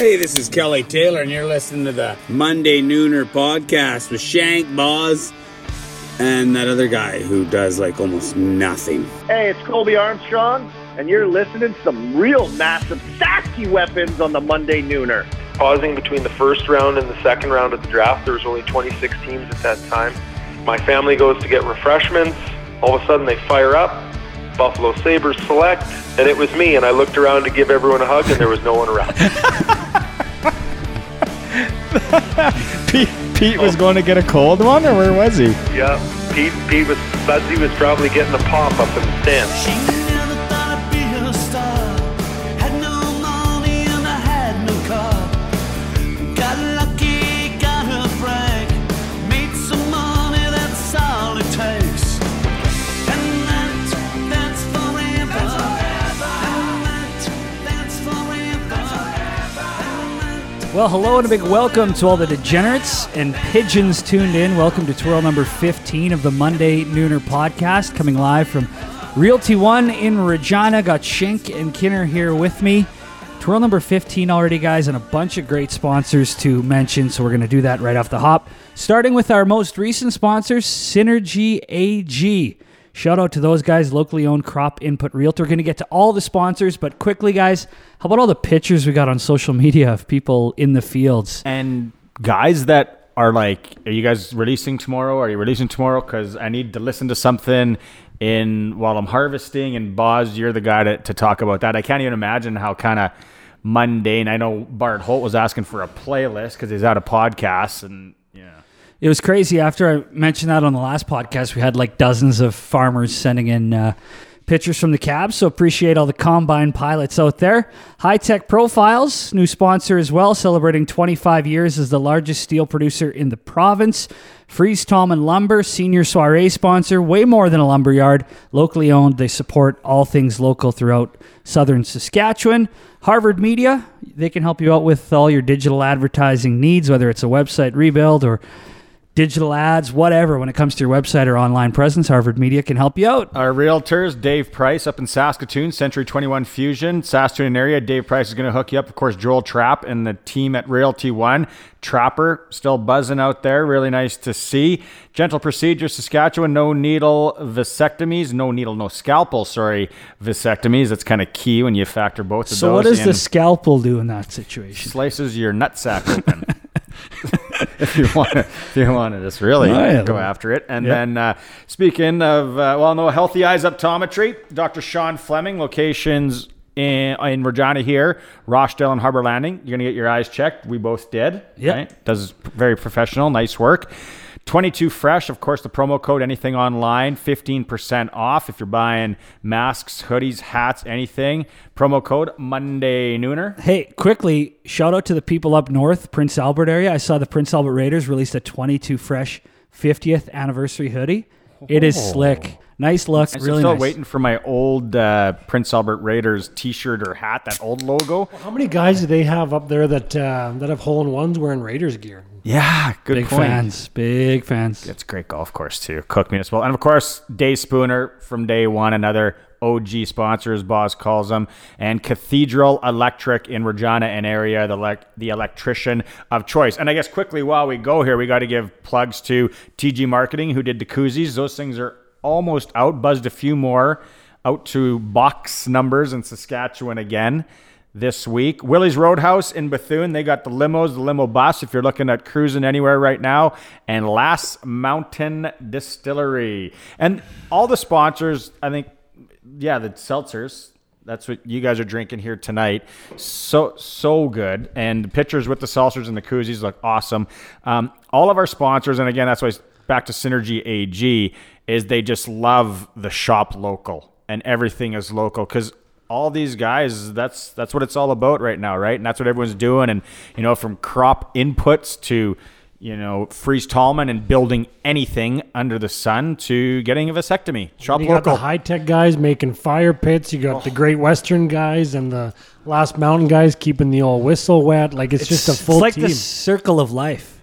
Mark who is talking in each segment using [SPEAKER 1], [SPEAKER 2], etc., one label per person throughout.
[SPEAKER 1] Hey, this is Kelly Taylor, and you're listening to the Monday Nooner podcast with Shank Boz and that other guy who does like almost nothing.
[SPEAKER 2] Hey, it's Colby Armstrong, and you're listening to some real massive, sassy weapons on the Monday Nooner.
[SPEAKER 3] Pausing between the first round and the second round of the draft, there was only 26 teams at that time. My family goes to get refreshments. All of a sudden, they fire up. Buffalo Sabres select, and it was me. And I looked around to give everyone a hug, and there was no one around.
[SPEAKER 4] Pete, Pete was going to get a cold one, or where was he?
[SPEAKER 3] yeah, Pete, Pete was Budsy was probably getting a pop up in the stands.
[SPEAKER 5] Well, hello and a big welcome to all the degenerates and pigeons tuned in. Welcome to twirl number 15 of the Monday Nooner podcast, coming live from Realty One in Regina. Got Shank and Kinner here with me. Twirl number 15 already, guys, and a bunch of great sponsors to mention, so we're going to do that right off the hop. Starting with our most recent sponsors, Synergy AG. Shout out to those guys, locally owned crop input realtor. Going to get to all the sponsors, but quickly, guys, how about all the pictures we got on social media of people in the fields?
[SPEAKER 4] And guys that are like, are you guys releasing tomorrow? Are you releasing tomorrow? Because I need to listen to something in while I'm harvesting. And Boz, you're the guy to, to talk about that. I can't even imagine how kind of mundane. I know Bart Holt was asking for a playlist because he's out of podcasts and.
[SPEAKER 5] It was crazy. After I mentioned that on the last podcast, we had like dozens of farmers sending in uh, pictures from the cabs. So appreciate all the combine pilots out there. High Tech Profiles, new sponsor as well, celebrating 25 years as the largest steel producer in the province. Fries Tallman Lumber, senior soiree sponsor, way more than a lumber yard. Locally owned, they support all things local throughout southern Saskatchewan. Harvard Media, they can help you out with all your digital advertising needs, whether it's a website rebuild or digital ads, whatever. When it comes to your website or online presence, Harvard Media can help you out.
[SPEAKER 4] Our realtors, Dave Price up in Saskatoon, Century 21 Fusion, Saskatoon area. Dave Price is going to hook you up. Of course, Joel Trapp and the team at Realty One. Trapper still buzzing out there. Really nice to see. Gentle procedure, Saskatchewan. No needle vasectomies. No needle, no scalpel, sorry, vasectomies. That's kind of key when you factor both of
[SPEAKER 5] So,
[SPEAKER 4] those
[SPEAKER 5] what does
[SPEAKER 4] in.
[SPEAKER 5] the scalpel do in that situation?
[SPEAKER 4] slices your nutsack open. if you want to, if you want to just really go after it. And
[SPEAKER 5] Yeah.
[SPEAKER 4] then uh, speaking of, uh, well, no, Healthy Eyes Optometry, Dr. Sean Fleming, locations in, in Regina here, Rochdale and Harbor Landing. You're gonna get your eyes checked. We both did.
[SPEAKER 5] Yep.
[SPEAKER 4] Does very professional, nice work. 22 Fresh, of course, the promo code, anything online, 15% off if you're buying masks, hoodies, hats, anything. Promo code Monday Nooner.
[SPEAKER 5] Hey, quickly, shout out to the people up north, Prince Albert area. I saw the Prince Albert Raiders released a 22 fresh 50th anniversary hoodie. It is oh. slick. Nice look.
[SPEAKER 4] I'm
[SPEAKER 5] really
[SPEAKER 4] still
[SPEAKER 5] nice.
[SPEAKER 4] waiting for my old uh, Prince Albert Raiders T-shirt or hat, that old logo.
[SPEAKER 6] How many guys do they have up there that uh, that have hole in ones wearing Raiders gear?
[SPEAKER 4] Yeah, good
[SPEAKER 5] Big
[SPEAKER 4] point.
[SPEAKER 5] fans. Big fans.
[SPEAKER 4] It's a great golf course too, Cooke Municipal, and of course Dave Spooner from day one, another OG sponsor, as Boz calls them, and Cathedral Electric in Regina and area, the elec the electrician of choice. And I guess quickly while we go here, we got to give plugs to TG Marketing who did the koozies. Those things are almost out. Buzzed a few more out to box numbers in Saskatchewan again this week. Willie's Roadhouse in Bethune, they got the limos, the limo bus if you're looking at cruising anywhere right now, and Last Mountain Distillery. And all the sponsors, I think, yeah, the seltzers. That's what you guys are drinking here tonight. So so good, and the pictures with the seltzers and the koozies look awesome. Um, all of our sponsors, and again, that's why back to Synergy AG, is they just love the shop local, and everything is local because all these guys that's that's what it's all about right now right and that's what everyone's doing and you know from crop inputs to you know Fries Tallman and building anything under the sun to getting a vasectomy shop
[SPEAKER 6] You got the
[SPEAKER 4] local
[SPEAKER 6] high tech guys making fire pits. You got the oh. Great Western guys and the Last Mountain guys keeping the old whistle wet. Like it's, just a full
[SPEAKER 5] it's like
[SPEAKER 6] team.
[SPEAKER 5] the circle of life.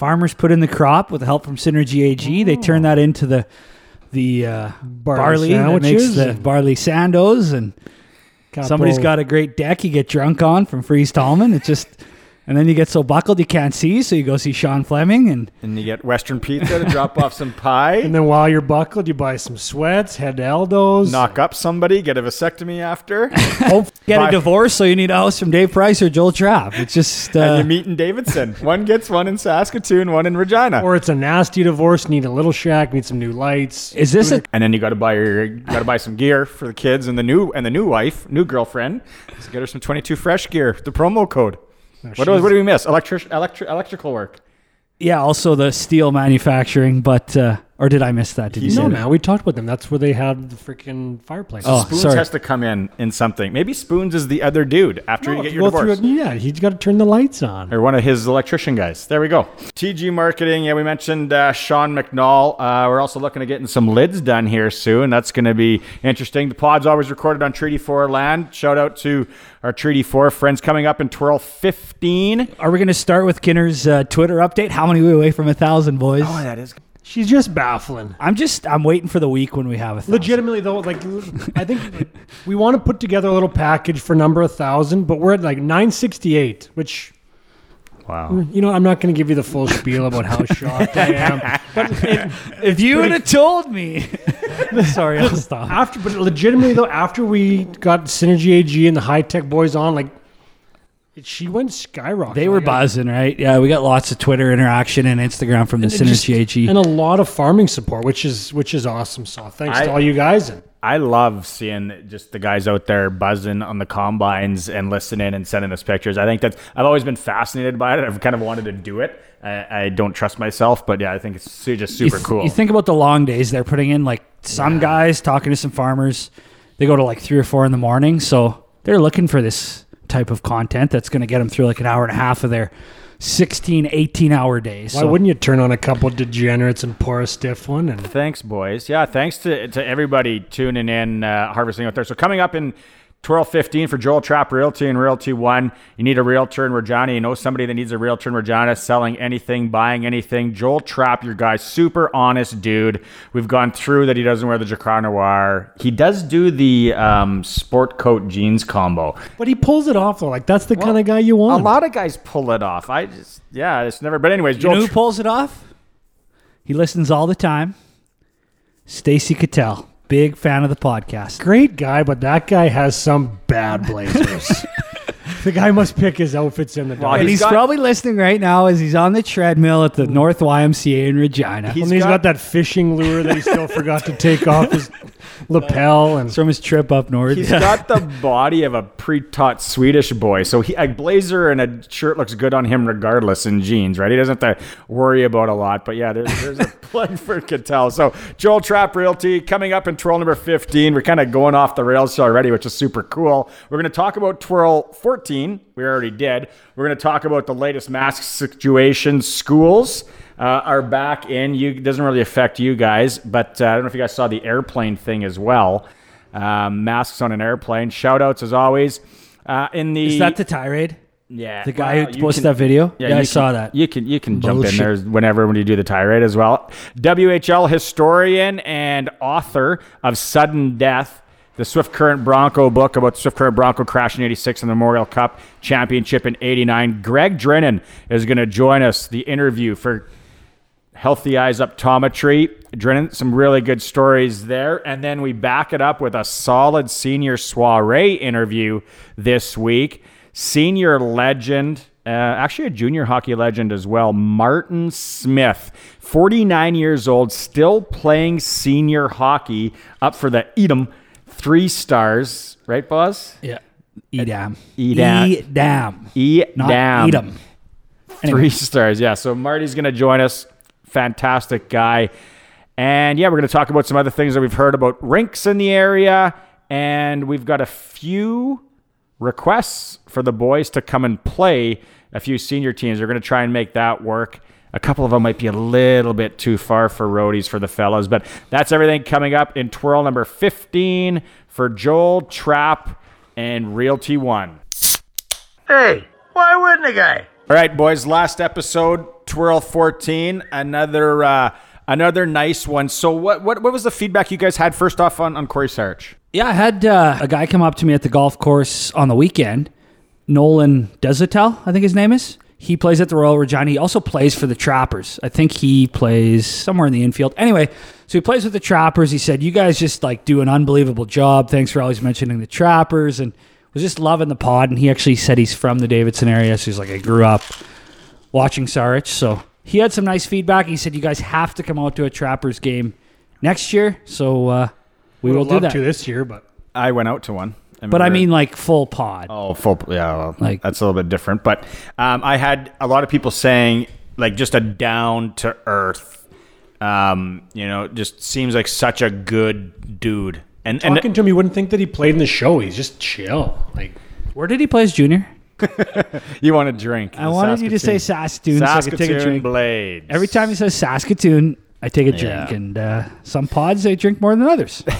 [SPEAKER 5] Farmers put in the crop with the help from Synergy AG. They turn that into the the uh, barley, that makes the barley sandos, and somebody's got a great deck you get drunk on from Fries Tallman. It just, and then you get so buckled you can't see, so you go see Sean Fleming, and
[SPEAKER 4] And you get Western Pizza to drop off some pie.
[SPEAKER 6] And then while you're buckled, you buy some sweats, head to Eldo's.
[SPEAKER 4] knock up somebody, get a vasectomy after,
[SPEAKER 5] get
[SPEAKER 4] Bye.
[SPEAKER 5] a divorce, so you need a house from Dave Price or Joel Trapp. It's just,
[SPEAKER 4] and
[SPEAKER 5] uh,
[SPEAKER 4] you meet in Davidson. One gets one in Saskatoon, one in Regina.
[SPEAKER 6] Or it's a nasty divorce, need a little shack, need some new lights.
[SPEAKER 5] is this a
[SPEAKER 4] and then you got to buy your got to buy some gear for the kids and the new and the new wife, new girlfriend. So get her some 22 fresh gear. The promo code. What do, what do we miss? Electric, electric, electrical work.
[SPEAKER 5] Yeah, also the steel manufacturing, but uh, or did I miss that? Did you say
[SPEAKER 6] No,
[SPEAKER 5] that?
[SPEAKER 6] man, we talked about them. That's where they had the freaking fireplace.
[SPEAKER 5] Oh,
[SPEAKER 4] Spoons
[SPEAKER 5] sorry.
[SPEAKER 4] has to come in in something. Maybe Spoons is the other dude after you get your
[SPEAKER 6] Go through
[SPEAKER 4] divorce.
[SPEAKER 6] yeah, he's got to turn the lights on.
[SPEAKER 4] Or one of his electrician guys. There we go. TG Marketing. Yeah, we mentioned uh, Sean McNall. Uh, we're also looking at getting some lids done here soon. That's going to be interesting. The pod's always recorded on Treaty 4 land. Shout out to our Treaty 4 friends coming up in Twirl 15.
[SPEAKER 5] Are we going to start with Kinner's uh, Twitter update? How many we away from a thousand, boys?
[SPEAKER 4] Oh, that is.
[SPEAKER 6] She's just baffling.
[SPEAKER 5] I'm just I'm waiting for the week when we have a thousand.
[SPEAKER 6] Legitimately though, like I think we want to put together a little package for number a thousand, but we're at like nine sixty eight, which
[SPEAKER 4] Wow.
[SPEAKER 6] you know I'm not going to give you the full spiel about how shocked I am. But it,
[SPEAKER 5] If you would have told me. Sorry, I'll stop.
[SPEAKER 6] after, but legitimately though, after we got Synergy AG and the high tech boys on, like it, she went skyrocketing.
[SPEAKER 5] They were buzzing, right? Yeah, we got lots of Twitter interaction and Instagram from the
[SPEAKER 6] and
[SPEAKER 5] Synergy AG.
[SPEAKER 6] and a lot of farming support, which is which is awesome. So thanks
[SPEAKER 4] I-
[SPEAKER 6] to all you guys. And
[SPEAKER 4] I love seeing just the guys out there buzzing on the combines and listening and sending us pictures. I think that's I've always been fascinated by it. I've kind of wanted to do it. I, I don't trust myself, but yeah, I think it's su- just
[SPEAKER 5] you
[SPEAKER 4] super
[SPEAKER 5] th-
[SPEAKER 4] cool.
[SPEAKER 5] You think about the long days they're putting in, like some guys talking to some farmers, they go to like three or four in the morning. So they're looking for this type of content that's going to get them through like an hour and a half of their 16, 18 hour days.
[SPEAKER 6] why
[SPEAKER 5] So
[SPEAKER 6] wouldn't you turn on a couple degenerates and pour a stiff one? And
[SPEAKER 4] Thanks, boys. Yeah, thanks to, to everybody tuning in, uh, harvesting out there. So coming up in Twirl 15 for Joel Trap Realty and Realty One, you need a realtor in Regina. You know somebody that needs a realtor in Regina, selling anything, buying anything. Joel Trap, your guy, super honest dude. We've gone through that he doesn't wear the Jacquard Noir. He does do the um, sport coat jeans combo.
[SPEAKER 6] But he pulls it off though. Like that's the kind of guy you want.
[SPEAKER 4] A lot of guys pull it off. I just, yeah, it's never. But anyways,
[SPEAKER 5] you
[SPEAKER 4] Joel
[SPEAKER 5] know who
[SPEAKER 4] Tra-
[SPEAKER 5] pulls it off? He listens all the time. Stacy Cattell, big fan of the podcast.
[SPEAKER 6] Great guy, but that guy has some bad blazers. the guy must pick his outfits in the
[SPEAKER 4] Well,
[SPEAKER 6] dark.
[SPEAKER 5] And
[SPEAKER 4] he's
[SPEAKER 5] he's,
[SPEAKER 4] got-
[SPEAKER 5] probably listening right now as he's on the treadmill at the hmm. North YMCA in Regina.
[SPEAKER 4] He's
[SPEAKER 6] and he's
[SPEAKER 4] got-
[SPEAKER 6] got, that fishing lure that he still forgot to take off his lapel. And
[SPEAKER 5] It's from his trip up north.
[SPEAKER 4] He's
[SPEAKER 5] Yeah.
[SPEAKER 4] got the body of a pre-taught Swedish boy, so he, a blazer and a shirt looks good on him regardless in jeans, right? He doesn't have to worry about a lot. But yeah, there's, there's a plug for Cattell. So Joel Trap Realty coming up in twirl number 15. We're kind of going off the rails already, which is super cool. We're going to talk about twirl 14. We already did. We're going to talk about the latest mask situation. Schools uh, are back in. You doesn't really affect you guys, but uh, I don't know if you guys saw the airplane thing as well. Um, masks on an airplane. Shout outs as always. Uh, in the
[SPEAKER 5] Is that the tirade?
[SPEAKER 4] yeah
[SPEAKER 5] The guy
[SPEAKER 4] well,
[SPEAKER 5] who posted
[SPEAKER 4] can-
[SPEAKER 5] that video? Yeah,
[SPEAKER 4] you
[SPEAKER 5] I
[SPEAKER 4] can-
[SPEAKER 5] saw that.
[SPEAKER 4] You can you can jump in there whenever when you do the tirade as well. WHL historian and author of Sudden Death, the Swift Current Bronco book about the Swift Current Bronco crash in '86 and the Memorial Cup championship in '89. Gregg Drinnan is going to join us. The interview for Healthy Eyes Optometry. Drinnan, some really good stories there. And then we back it up with a solid senior soiree interview this week. Senior legend, uh, actually a junior hockey legend as well, Martin Smith, 49 years old, still playing senior hockey, up for the Edam three stars, right, boss?
[SPEAKER 5] Yeah. Edam.
[SPEAKER 4] Edam.
[SPEAKER 5] Edam.
[SPEAKER 4] Edam.
[SPEAKER 5] Edam.
[SPEAKER 4] Three stars, yeah. So Marty's going to join us. Fantastic guy. And yeah, we're going to talk about some other things that we've heard about rinks in the area. And we've got a few requests for the boys to come and play a few senior teams. They're going to try and make that work. A couple of them might be a little bit too far for roadies for the fellas, but that's everything coming up in twirl number 15 for Joel Trap and Realty One.
[SPEAKER 2] Hey, why wouldn't a guy?
[SPEAKER 4] All right, boys. Last episode, twirl fourteen. Another uh, another nice one. So, what what what was the feedback you guys had first off on on Corey Sarich?
[SPEAKER 5] Yeah, I had uh, a guy come up to me at the golf course on the weekend. Nolan Desatel, I think his name is. He plays at the Royal Regina. He also plays for the Trappers. I think he plays somewhere in the infield. Anyway, so he plays with the Trappers. He said, "You guys just like do an unbelievable job. Thanks for always mentioning the Trappers." And was just loving the pod. And he actually said he's from the Davidson area, so he's like, "I grew up watching Sarich." So he had some nice feedback. He said, "You guys have to come out to a Trappers game next year." So uh, we
[SPEAKER 6] We
[SPEAKER 5] will
[SPEAKER 6] would
[SPEAKER 5] do that.
[SPEAKER 6] to this year, but
[SPEAKER 4] I went out to one.
[SPEAKER 5] But I mean, like full pod.
[SPEAKER 4] Oh, full. Yeah, well,
[SPEAKER 5] Like-
[SPEAKER 4] that's a little bit different. But um, I had a lot of people saying like just a down to earth. Um, you know, just seems like such a good dude. And and
[SPEAKER 6] talking to him, you wouldn't think that he played in the show. He's just chill. Like
[SPEAKER 5] Where did he play as junior?
[SPEAKER 4] you want to drink?
[SPEAKER 5] I wanted you to say Saskatoon, so I could take a
[SPEAKER 4] Saskatoon
[SPEAKER 5] drink.
[SPEAKER 4] Blades.
[SPEAKER 5] Every time he says Saskatoon, I take a drink.
[SPEAKER 4] Yeah.
[SPEAKER 5] And uh, some pods, they drink more than others.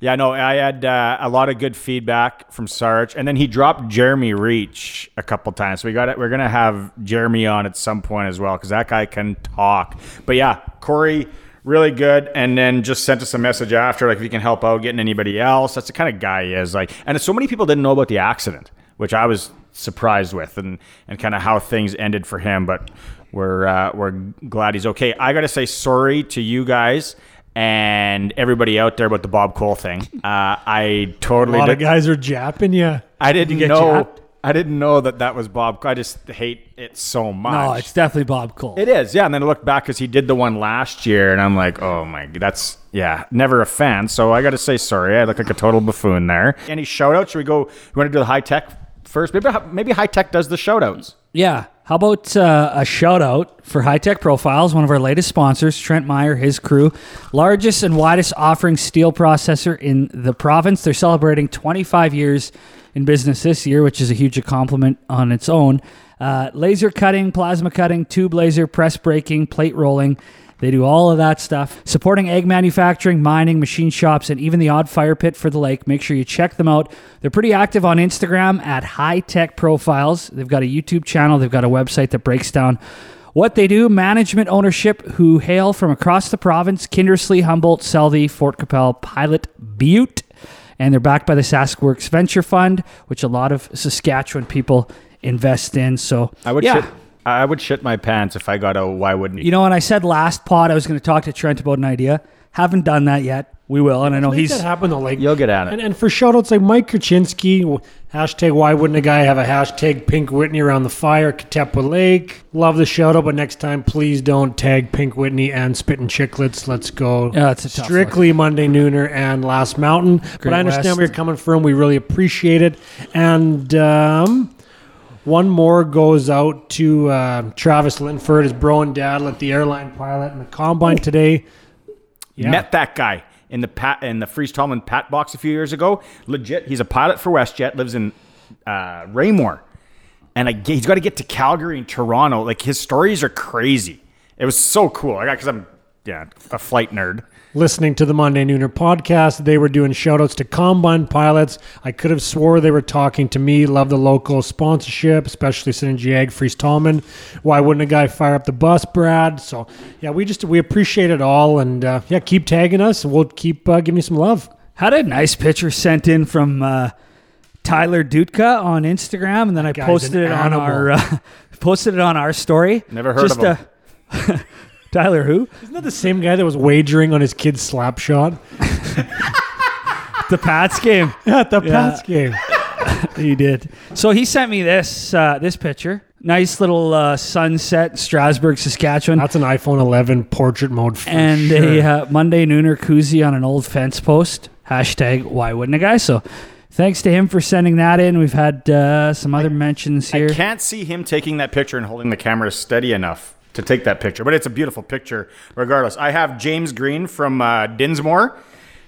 [SPEAKER 4] Yeah, no, I had uh, a lot of good feedback from Sarge, and then he dropped Jeremy Reich a couple times. So we got it. We're gonna have Jeremy on at some point as well because that guy can talk. But yeah, Corey, really good, and then just sent us a message after, like if he can help out getting anybody else. That's the kind of guy he is. Like, and so many people didn't know about the accident, which I was surprised with, and and kind of how things ended for him. But we're uh, we're glad he's okay. I gotta say sorry to you guys and everybody out there about the Bob Cole thing. Uh, I
[SPEAKER 6] a
[SPEAKER 4] totally
[SPEAKER 6] lot of guys are japping you.
[SPEAKER 4] I didn't
[SPEAKER 5] get
[SPEAKER 4] know.
[SPEAKER 5] japped?
[SPEAKER 4] I didn't know that that was Bob. I just hate it so much.
[SPEAKER 5] no, it's definitely Bob Cole.
[SPEAKER 4] It is, yeah. And then I look back because he did the one last year, and I'm like, oh my, that's yeah, never a fan. So I got to say sorry. I look like a total buffoon there. Any shout outs? Should we go? You want to do the high tech first? Maybe maybe high tech does the shout outs.
[SPEAKER 5] Yeah. How about uh, a shout out for High Tech Profiles, one of our latest sponsors, Trent Meyer, his crew, largest and widest offering steel processor in the province. They're celebrating 25 years in business this year, which is a huge accomplishment on its own. Uh, laser cutting, plasma cutting, tube laser, press braking, plate rolling. They do all of that stuff. Supporting ag manufacturing, mining, machine shops, and even the odd fire pit for the lake. Make sure you check them out. They're pretty active on Instagram at High Tech Profiles. They've got a YouTube channel, they've got a website that breaks down what they do. Management ownership who hail from across the province Kindersley, Humboldt, Selby, Fort Qu'Appelle, Pilot, Butte. And they're backed by the Saskworks Venture Fund, which a lot of Saskatchewan people invest in. So
[SPEAKER 4] I would
[SPEAKER 5] yeah.
[SPEAKER 4] I would shit my pants if I got a. Why wouldn't
[SPEAKER 5] You know, and I said last pod I was going to talk to Trent about an idea. Haven't done that yet. We will, and I know
[SPEAKER 6] Make
[SPEAKER 5] he's
[SPEAKER 6] that happen though. Like
[SPEAKER 4] You'll get at it.
[SPEAKER 6] And, and for shout outs like Mike Kraczynski, hashtag why wouldn't a guy have a hashtag Pink Whitney around the fire, Katepwa Lake. Love the shout out, but next time please don't tag Pink Whitney and Spittin' Chicklets. Let's go.
[SPEAKER 5] Yeah, it's a tough
[SPEAKER 6] strictly Monday Nooner and Last Mountain. but I understand
[SPEAKER 5] West.
[SPEAKER 6] where you're coming from. We really appreciate it. And um one more goes out to uh, Travis Linford, his bro and dad, let the airline pilot in the combine today. Yeah.
[SPEAKER 4] Met that guy in the pat in the Fries Tallman Pat box a few years ago. Legit, he's a pilot for WestJet, lives in uh, Raymore, and I, he's got to get to Calgary and Toronto. Like his stories are crazy. It was so cool. I got because I'm yeah a flight nerd.
[SPEAKER 6] Listening to the Monday Nooner podcast. They were doing shout outs to Combine pilots. I could have swore they were talking to me. Love the local sponsorship, especially Synergy Fries Tallman. Why wouldn't a guy fire up the bus, Brad? So, yeah, we just, we appreciate it all. And, uh, yeah, keep tagging us we'll keep uh, giving you some love.
[SPEAKER 5] had a nice picture sent in from uh, Tyler Dutka on Instagram, and then I posted
[SPEAKER 6] an
[SPEAKER 5] it on
[SPEAKER 6] animal.
[SPEAKER 5] our uh, posted it on our story.
[SPEAKER 4] Never heard of him.
[SPEAKER 5] a- Tyler, who
[SPEAKER 6] Isn't that the same guy that was wagering on his kid's slap shot
[SPEAKER 5] the Pats game?
[SPEAKER 6] at the
[SPEAKER 5] Yeah.
[SPEAKER 6] Pats game?
[SPEAKER 5] he did. So he sent me this uh, this picture. Nice little uh, sunset, Strasbourg, Saskatchewan.
[SPEAKER 6] That's an iPhone 11 portrait mode for
[SPEAKER 5] and
[SPEAKER 6] sure.
[SPEAKER 5] a uh, Monday Nooner koozie on an old fence post. Hashtag why wouldn't a guy? So thanks to him for sending that in. We've had uh, some other mentions here.
[SPEAKER 4] I can't see him taking that picture and holding the camera steady enough to take that picture, but it's a beautiful picture regardless. I have James Green from uh, Dinsmore,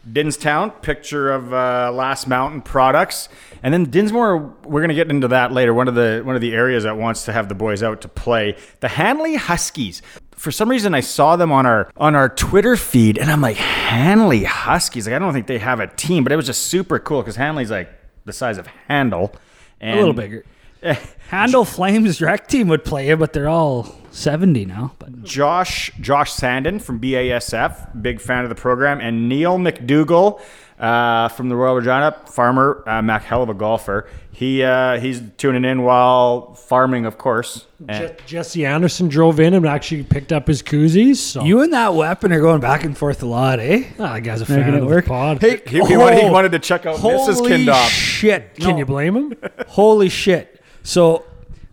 [SPEAKER 4] Dinstown, picture of uh, Last Mountain products, and then Dinsmore. We're gonna get into that later. One of the one of the areas that wants to have the boys out to play the Hanley Huskies. For some reason, I saw them on our on our Twitter feed, and I'm like Hanley Huskies. Like I don't think they have a team, but it was just super cool because Hanley's like the size of Handle. And
[SPEAKER 5] a little bigger. Handle Flames direct team would play it, but they're all 70 now. But
[SPEAKER 4] Josh Josh Sandin from BASF, big fan of the program, and Neil McDougall, uh, from the Royal Regina. Farmer, uh, Mac, hell of a golfer. He uh, he's tuning in while farming, of course. And-
[SPEAKER 6] Je- Jesse Anderson drove in and actually picked up his koozies. So
[SPEAKER 5] You and that weapon are going back and forth a lot, eh?
[SPEAKER 6] Ah, that guy's a
[SPEAKER 5] Making
[SPEAKER 6] fan
[SPEAKER 5] it
[SPEAKER 6] of
[SPEAKER 5] work.
[SPEAKER 6] the pod.
[SPEAKER 4] he, he, he wanted, he
[SPEAKER 5] Oh,
[SPEAKER 4] wanted to check out Mrs.
[SPEAKER 5] Holy
[SPEAKER 4] Kindop.
[SPEAKER 5] shit!
[SPEAKER 6] Can
[SPEAKER 5] No.
[SPEAKER 6] you blame him?
[SPEAKER 5] Holy shit. So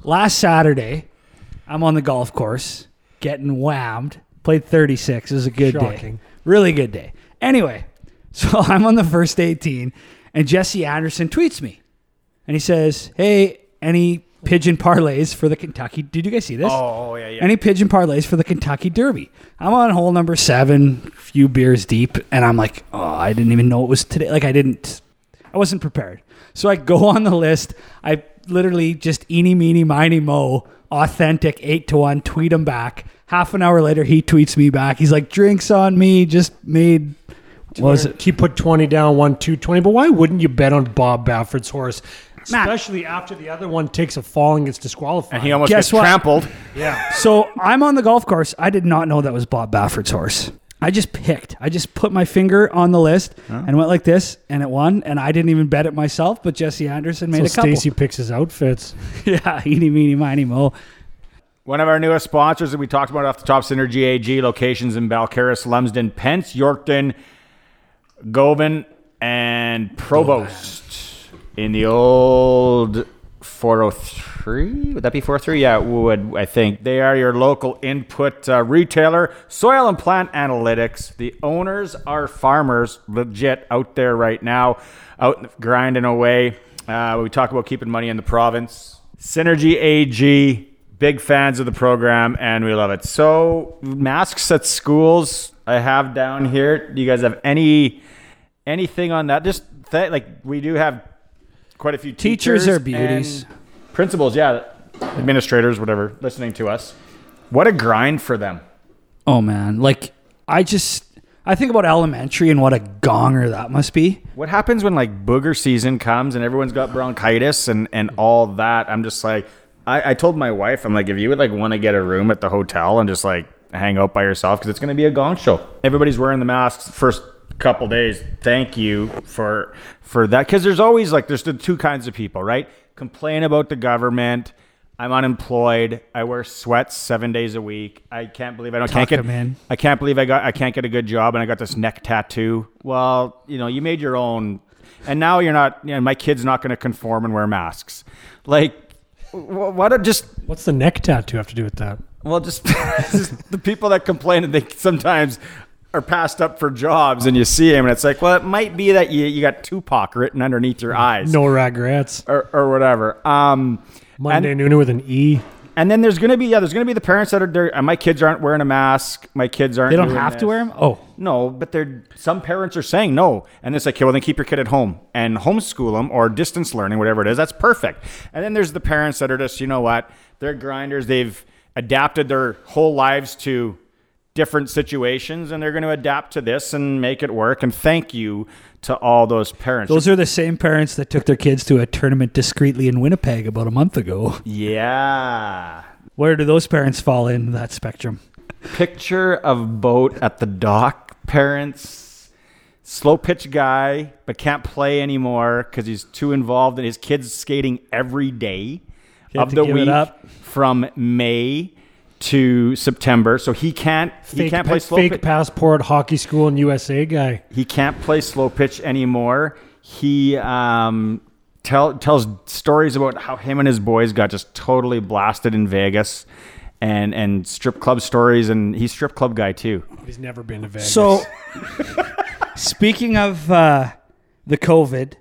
[SPEAKER 5] last Saturday, I'm on the golf course getting whammed. Played 36. It was a good day. Really good day. Anyway, so I'm on the first 18, and Jesse Anderson tweets me. And he says, Hey, any pigeon parlays for the Kentucky? Did you guys see this?
[SPEAKER 4] Oh, oh, yeah, yeah.
[SPEAKER 5] Any pigeon parlays for the Kentucky Derby? I'm on hole number seven, few beers deep, and I'm like, oh, I didn't even know it was today. Like, I didn't, I wasn't prepared. So I go on the list. I literally just eeny, meeny, miny, mo, authentic eight to one, tweet him back. Half an hour later, he tweets me back. He's like, drinks on me, just made, what was it?
[SPEAKER 6] He put 20 down, one, two, 20. But why wouldn't you bet on Bob Baffert's horse?
[SPEAKER 5] Matt.
[SPEAKER 6] Especially after the other one takes a fall and gets disqualified.
[SPEAKER 4] and he almost
[SPEAKER 5] Guess
[SPEAKER 4] gets
[SPEAKER 5] what?
[SPEAKER 4] trampled.
[SPEAKER 6] yeah.
[SPEAKER 5] So I'm on the golf course. I did not know that was Bob Baffert's horse. I just picked. I just put my finger on the list and went like this, and it won. And I didn't even bet it myself, but Jesse Anderson made
[SPEAKER 6] So
[SPEAKER 5] a couple.
[SPEAKER 6] Stacy picks his outfits.
[SPEAKER 5] yeah, eeny, meeny, miny, mo.
[SPEAKER 4] One of our newest sponsors that we talked about off the top, Synergy AG, locations in Balcarres, Lumsden, Pense, Yorkton, Govan, and Provost in the old 403. Would that be 403? Yeah, would, I think. They are your local input uh, retailer, soil and plant analytics. The owners are farmers, legit out there right now, out grinding away. Uh, we talk about keeping money in the province. Synergy AG, big fans of the program, and we love it. So, masks at schools, I have down here. Do you guys have any anything on that? Just th- like we do have quite a few
[SPEAKER 5] Teachers
[SPEAKER 4] teachers
[SPEAKER 5] are beauties.
[SPEAKER 4] Principals, yeah, administrators, whatever, listening to us. What a grind for them.
[SPEAKER 5] Oh man, like I just I think about elementary and what a gonger that must be.
[SPEAKER 4] What happens when like booger season comes and everyone's got bronchitis and and all that? I'm just like, I, I told my wife, I'm like, if you would like want to get a room at the hotel and just like hang out by yourself because it's going to be a gong show. Everybody's wearing the masks first couple days. Thank you for for that because there's always like there's the two kinds of people, right? Complain about the government. I'm unemployed. I wear sweats seven days a week. I can't believe I don't
[SPEAKER 5] Tuck
[SPEAKER 4] can't get.
[SPEAKER 5] in.
[SPEAKER 4] I can't believe I got. I can't get a good job, and I got this neck tattoo. Well, you know, you made your own, and now you're not. You know, my kid's not going to conform and wear masks. Like, wh- what? A, just
[SPEAKER 6] What's the neck tattoo have to do with that?
[SPEAKER 4] well, just, just the people that complain and they sometimes are passed up for jobs, and you see him, and it's like, well, it might be that you you got Tupac written underneath your eyes,
[SPEAKER 6] No regrets.
[SPEAKER 4] or or whatever. Um,
[SPEAKER 6] Monday
[SPEAKER 4] and,
[SPEAKER 6] nooner with an E.
[SPEAKER 4] and then there's gonna be yeah, there's gonna be the parents that are there. And my kids aren't wearing a mask. My kids aren't.
[SPEAKER 5] They don't have
[SPEAKER 4] this.
[SPEAKER 5] to wear them. Oh,
[SPEAKER 4] No, but they're some parents are saying no, and it's like, okay, well then keep your kid at home and homeschool them or distance learning, whatever it is. That's perfect. And then there's the parents that are just, you know what, they're grinders. They've adapted their whole lives to different situations, and they're going to adapt to this and make it work. And thank you to all those parents.
[SPEAKER 5] those are the same parents that took their kids to a tournament discreetly in Winnipeg about a month ago.
[SPEAKER 4] yeah.
[SPEAKER 5] Where do those parents fall in that spectrum?
[SPEAKER 4] picture of boat at the dock parents slow pitch guy but can't play anymore because he's too involved in his kids skating every day of the week from may to september so he can't he
[SPEAKER 6] Fake,
[SPEAKER 4] can't play slow
[SPEAKER 6] fake
[SPEAKER 4] pitch
[SPEAKER 6] passport hockey school in USA guy.
[SPEAKER 4] he can't play slow pitch anymore. He um, tell, tells stories about how him and his boys got just totally blasted in Vegas, and and strip club stories. And he's strip club guy too.
[SPEAKER 6] He's never been to Vegas.
[SPEAKER 5] So, speaking of uh, the COVID,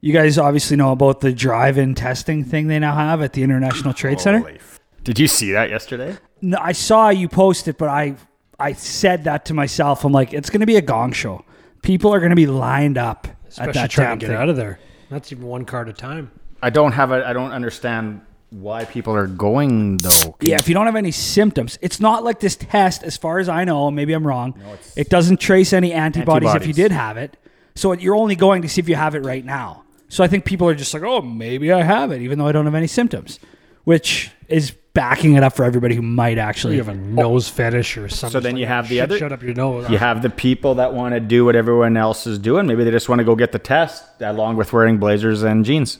[SPEAKER 5] you guys obviously know about the drive-in testing thing they now have at the International Trade Center.
[SPEAKER 4] F- Did you see that yesterday?
[SPEAKER 5] No, I saw you post it, but I I said that to myself. I'm like, it's going to be a gong show. People are going to be lined up
[SPEAKER 6] especially
[SPEAKER 5] at that
[SPEAKER 6] trying
[SPEAKER 5] damn
[SPEAKER 6] to get
[SPEAKER 5] thing.
[SPEAKER 6] out of there. That's even one card at a time.
[SPEAKER 4] I don't have a. I don't understand why people are going though.
[SPEAKER 5] Yeah, if you don't have any symptoms, it's not like this test, as far as I know. Maybe I'm wrong. it doesn't trace any antibodies, if you
[SPEAKER 4] Antibodies.
[SPEAKER 5] did have it. So you're only going to see if you have it right now. So I think people are just like, oh, maybe I have it, even though I don't have any symptoms, which is backing it up for everybody who might actually
[SPEAKER 6] You have a nose fetish or something.
[SPEAKER 4] So then you have the other-
[SPEAKER 6] Shut up your nose.
[SPEAKER 4] You have the people that want to do what everyone else is doing. Maybe they just want to go get the test along with wearing blazers and jeans.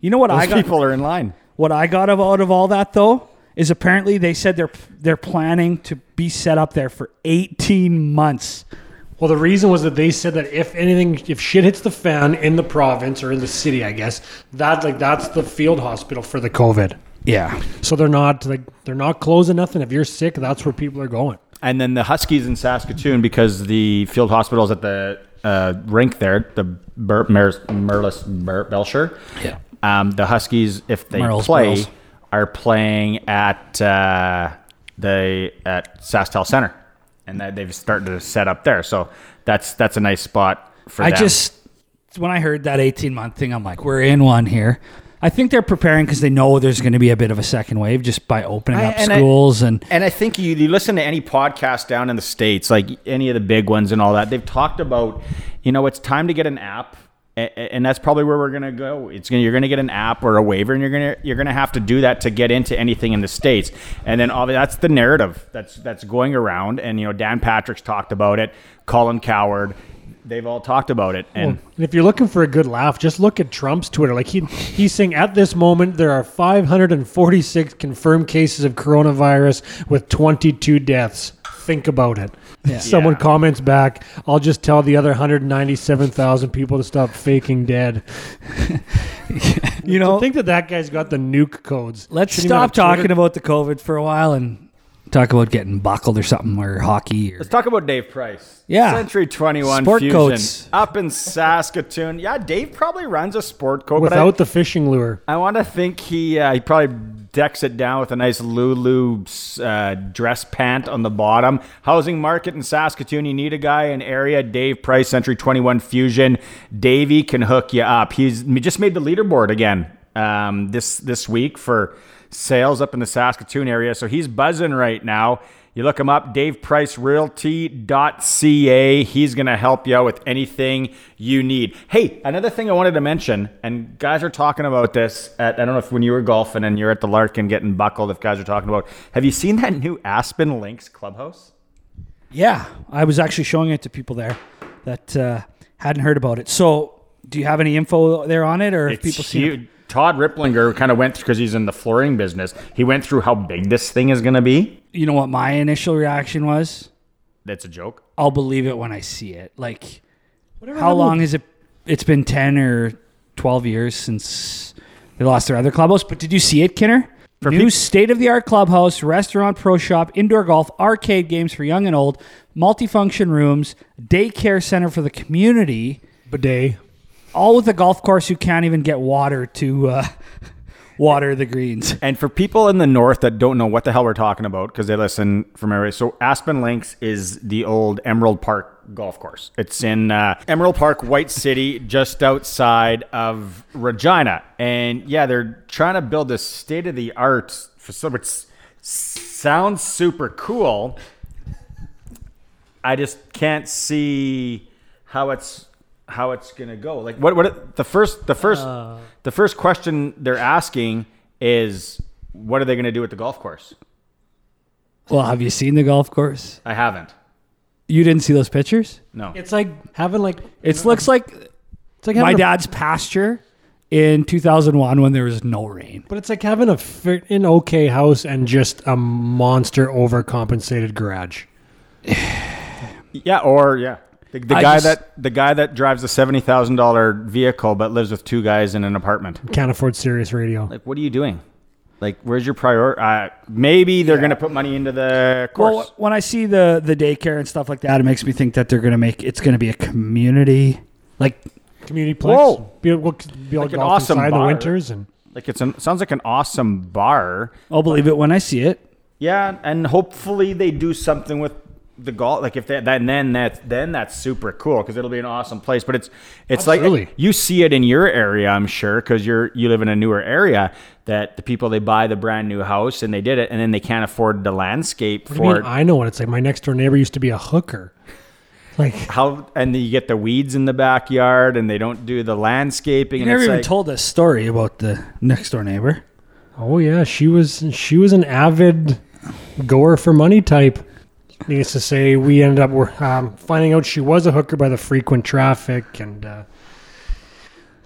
[SPEAKER 5] You know what
[SPEAKER 4] Those
[SPEAKER 5] I got?
[SPEAKER 4] people are in line.
[SPEAKER 5] What I got out of all that though is apparently they said they're they're planning to be set up there for 18 months.
[SPEAKER 6] Well, the reason was that they said that if anything, if shit hits the fan in the province or in the city, I guess that like that's the field hospital for the COVID.
[SPEAKER 5] Yeah.
[SPEAKER 6] So they're not like they're not closing nothing. If you're sick, that's where people are going.
[SPEAKER 4] And then the Huskies in Saskatoon, because the field hospital's at the uh, rink there, the Bur- Mer- Merlis Bur- Belsher.
[SPEAKER 5] Yeah.
[SPEAKER 4] Um, the Huskies, if they
[SPEAKER 5] Merles,
[SPEAKER 4] play,
[SPEAKER 5] Merles.
[SPEAKER 4] are playing at uh, the at SaskTel Center, and they've started to set up there. So that's that's a nice spot for
[SPEAKER 5] I
[SPEAKER 4] them.
[SPEAKER 5] just when I heard that 18 month thing, I'm like, we're in one here. I think they're preparing because they know there's going to be a bit of a second wave just by opening
[SPEAKER 4] I-
[SPEAKER 5] up
[SPEAKER 4] and I-
[SPEAKER 5] schools and
[SPEAKER 4] And I think you, you listen to any podcast down in the States, like any of the big ones and all that, they've talked about, you know, it's time to get an app. a- a- And that's probably where we're gonna go. It's gonna you're gonna get an app or a waiver, and you're gonna you're gonna have to do that to get into anything in the states. And then obviously that's the narrative that's that's going around. And you know Dan Patrick's talked about it, Colin Cowherd, they've all talked about it. And
[SPEAKER 6] And if you're looking for a good laugh, just look at Trump's Twitter. Like he he's saying at this moment there are 546 confirmed cases of coronavirus with 22 deaths. Think about it. Someone
[SPEAKER 4] Yeah.
[SPEAKER 6] comments back, "I'll just tell the other 197,000 people to stop faking dead."
[SPEAKER 5] you
[SPEAKER 6] I
[SPEAKER 5] know,
[SPEAKER 6] think that that guy's got the nuke codes.
[SPEAKER 5] let's
[SPEAKER 6] Shouldn't
[SPEAKER 5] stop talking about the COVID for a while and talk about getting buckled or something or hockey or
[SPEAKER 4] Let's talk about Dave Price.
[SPEAKER 5] Yeah.
[SPEAKER 4] Century 21
[SPEAKER 5] Sport
[SPEAKER 4] Fusion
[SPEAKER 5] coats.
[SPEAKER 4] up in Saskatoon. Yeah, Dave probably runs a sport coat, but I-
[SPEAKER 6] without the fishing lure.
[SPEAKER 4] I want to think he uh, he probably decks it down with a nice Lulu uh, dress pant on the bottom. Housing market in Saskatoon. You need a guy in area. Dave Price, Century Twenty One Fusion. Davey can hook you up. He's he just made the leaderboard again um, this this week for sales up in the Saskatoon area. So he's buzzing right now. You look him up, davepricerealty.ca. He's going to help you out with anything you need. Hey, another thing I wanted to mention, and guys are talking about this at, I don't know if when you were golfing and you're at the Larkin getting buckled, if guys are talking about, have you seen that new Aspen Links clubhouse?
[SPEAKER 5] Yeah, I was actually showing it to people there that uh, hadn't heard about it. So, do you have any info there on it, or if people see it?
[SPEAKER 4] Huge. Todd Ripplinger kind of went through because he's in the flooring business. He went through how big this thing is going to be.
[SPEAKER 5] You know what my initial reaction was?
[SPEAKER 4] That's a joke.
[SPEAKER 5] I'll believe it when I see it. Like, how long has it? It's been ten or twelve years since they lost their other clubhouse. But did you see it, Kinner?
[SPEAKER 4] For
[SPEAKER 5] New
[SPEAKER 4] peop-
[SPEAKER 5] state of the art clubhouse, restaurant, pro shop, indoor golf, arcade games for young and old, multifunction rooms, daycare center for the community,
[SPEAKER 6] Bidet.
[SPEAKER 5] All with a golf course you can't even get water to uh, water the greens.
[SPEAKER 4] And for people in the north that don't know what the hell we're talking about because they listen from everywhere, so Aspen Links is the old Emerald Park golf course. It's in uh, Emerald Park, White City, just outside of Regina. And yeah, they're trying to build this state of the art facility, which sounds super cool. I just can't see how it's how it's gonna go. Like what what the first the first uh. the first question they're asking is what are they gonna do with the golf course?
[SPEAKER 5] Well, have you seen the golf course?
[SPEAKER 4] I haven't.
[SPEAKER 5] You didn't see those pictures?
[SPEAKER 4] No.
[SPEAKER 6] It's like having like
[SPEAKER 5] It looks like
[SPEAKER 6] it's like
[SPEAKER 5] my
[SPEAKER 6] having a-
[SPEAKER 5] dad's pasture in 2001 when there was no rain.
[SPEAKER 6] But it's like having a fit in okay house and just a monster overcompensated garage.
[SPEAKER 4] Yeah, or yeah. The, the guy
[SPEAKER 5] just-
[SPEAKER 4] that the guy that drives a seventy thousand dollar vehicle but lives with two guys in an apartment.
[SPEAKER 6] Can't afford Sirius radio.
[SPEAKER 4] Like, what are you doing? Like, where's your priority? Uh, maybe they're gonna put money into the course.
[SPEAKER 5] Well, when I see the the daycare and stuff like that, it makes me think that they're going to make it's going to be a community. Like
[SPEAKER 6] Community place.
[SPEAKER 4] Whoa.
[SPEAKER 6] Be able, be able
[SPEAKER 4] Like
[SPEAKER 6] to
[SPEAKER 4] an awesome
[SPEAKER 6] inside in the winters and
[SPEAKER 4] like, it's an, sounds like an awesome bar.
[SPEAKER 5] I'll believe it when I see it.
[SPEAKER 4] Yeah, and hopefully they do something with the golf. Like if that, then then that's then that's super cool because it'll be an awesome place. But it's it's
[SPEAKER 6] Absolutely.
[SPEAKER 4] like you see it in your area, I'm sure, because you're you live in a newer area. That the people they buy the brand new house and they did it, and then they can't afford the landscape
[SPEAKER 6] What
[SPEAKER 4] for
[SPEAKER 6] mean?
[SPEAKER 4] it.
[SPEAKER 6] I know what it's like. My next door neighbor used to be a hooker. Like
[SPEAKER 4] How and you get the weeds in the backyard, and they don't do the landscaping.
[SPEAKER 5] You
[SPEAKER 4] and
[SPEAKER 5] never even
[SPEAKER 4] like,
[SPEAKER 5] told us story about the next door neighbor.
[SPEAKER 6] Oh yeah, she was she was an avid goer for money type. Needless to say, we ended up um, finding out she was a hooker by the frequent traffic and uh,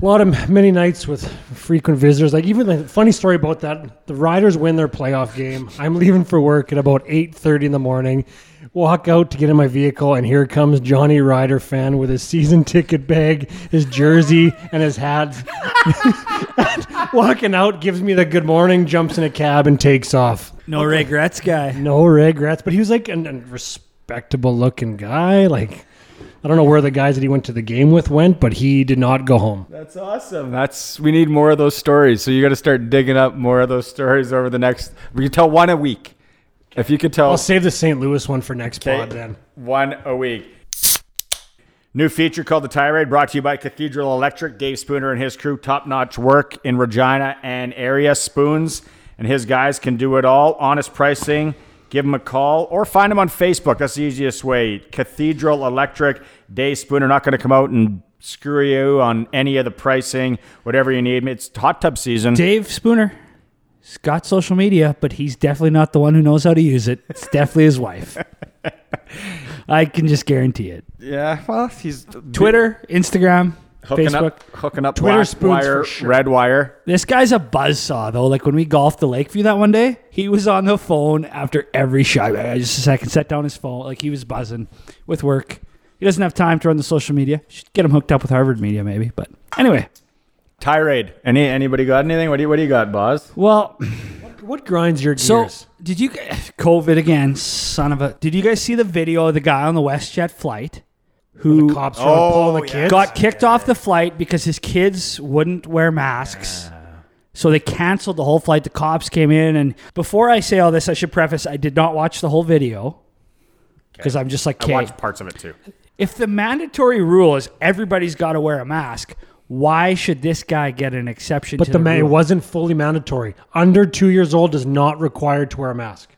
[SPEAKER 6] a lot of many nights with frequent visitors. Like even the funny story about that, the Riders win their playoff game. I'm leaving for work at about 8:30 in the morning. Walk out to get in my vehicle, and here comes Johnny Rider fan with his season ticket bag, his jersey, and his hat. Walking out, gives me the good morning, jumps in a cab, and takes off.
[SPEAKER 5] No regrets, guy.
[SPEAKER 6] No regrets, but he was like a, a respectable looking guy. Like I don't know where the guys that he went to the game with went, but he did not go home.
[SPEAKER 4] That's awesome. That's we need more of those stories. So you got to start digging up more of those stories over the next. We can tell one a week. If you could tell
[SPEAKER 6] I'll save the St. Louis one for next pod then.
[SPEAKER 4] one a week. New feature called the Tirade, brought to you by Cathedral Electric. Dave Spooner and his crew, top notch work in Regina and area. Spoons and his guys can do it all. Honest pricing. Give them a call or find them on Facebook. That's the easiest way. Cathedral Electric. Dave Spooner not going to come out and screw you on any of the pricing, whatever you need. It's hot tub season.
[SPEAKER 5] Dave Spooner. He's got social media, but he's definitely not the one who knows how to use it. It's definitely his wife. I can just guarantee it.
[SPEAKER 4] Yeah, well, he's
[SPEAKER 5] Twitter, Instagram,
[SPEAKER 4] hooking
[SPEAKER 5] Facebook.
[SPEAKER 4] up, hooking up
[SPEAKER 6] Twitter
[SPEAKER 4] black
[SPEAKER 6] spoons
[SPEAKER 4] wire,
[SPEAKER 6] for sure.
[SPEAKER 4] red wire.
[SPEAKER 5] This guy's a buzzsaw though. Like when we golfed the Lakeview that one day, he was on the phone after every shot. I just a second, set down his phone. Like he was buzzing with work. He doesn't have time to run the social media. Should get him hooked up with Harvard Media maybe. But anyway,
[SPEAKER 4] Tirade. Any anybody got anything? What do you what do you got, Boz?
[SPEAKER 5] well,
[SPEAKER 6] What grinds your gears?
[SPEAKER 5] so did you COVID again, son of a? Did you guys see the video of the guy on the WestJet flight who
[SPEAKER 6] the cops are pulling the
[SPEAKER 4] yeah.
[SPEAKER 6] kids.
[SPEAKER 5] got kicked off the flight because his kids wouldn't wear masks. So they canceled the whole flight. The cops came in, and before I say all this, I should preface: I did not watch the whole video because I'm just like,
[SPEAKER 4] I
[SPEAKER 5] okay,
[SPEAKER 4] watched parts of it too.
[SPEAKER 5] if the mandatory rule is everybody's got to wear a mask, why should this guy get an exception?
[SPEAKER 6] But
[SPEAKER 5] to
[SPEAKER 6] the
[SPEAKER 5] the
[SPEAKER 6] man it
[SPEAKER 5] rule?
[SPEAKER 6] wasn't fully mandatory. Under two years old is not required to wear a mask.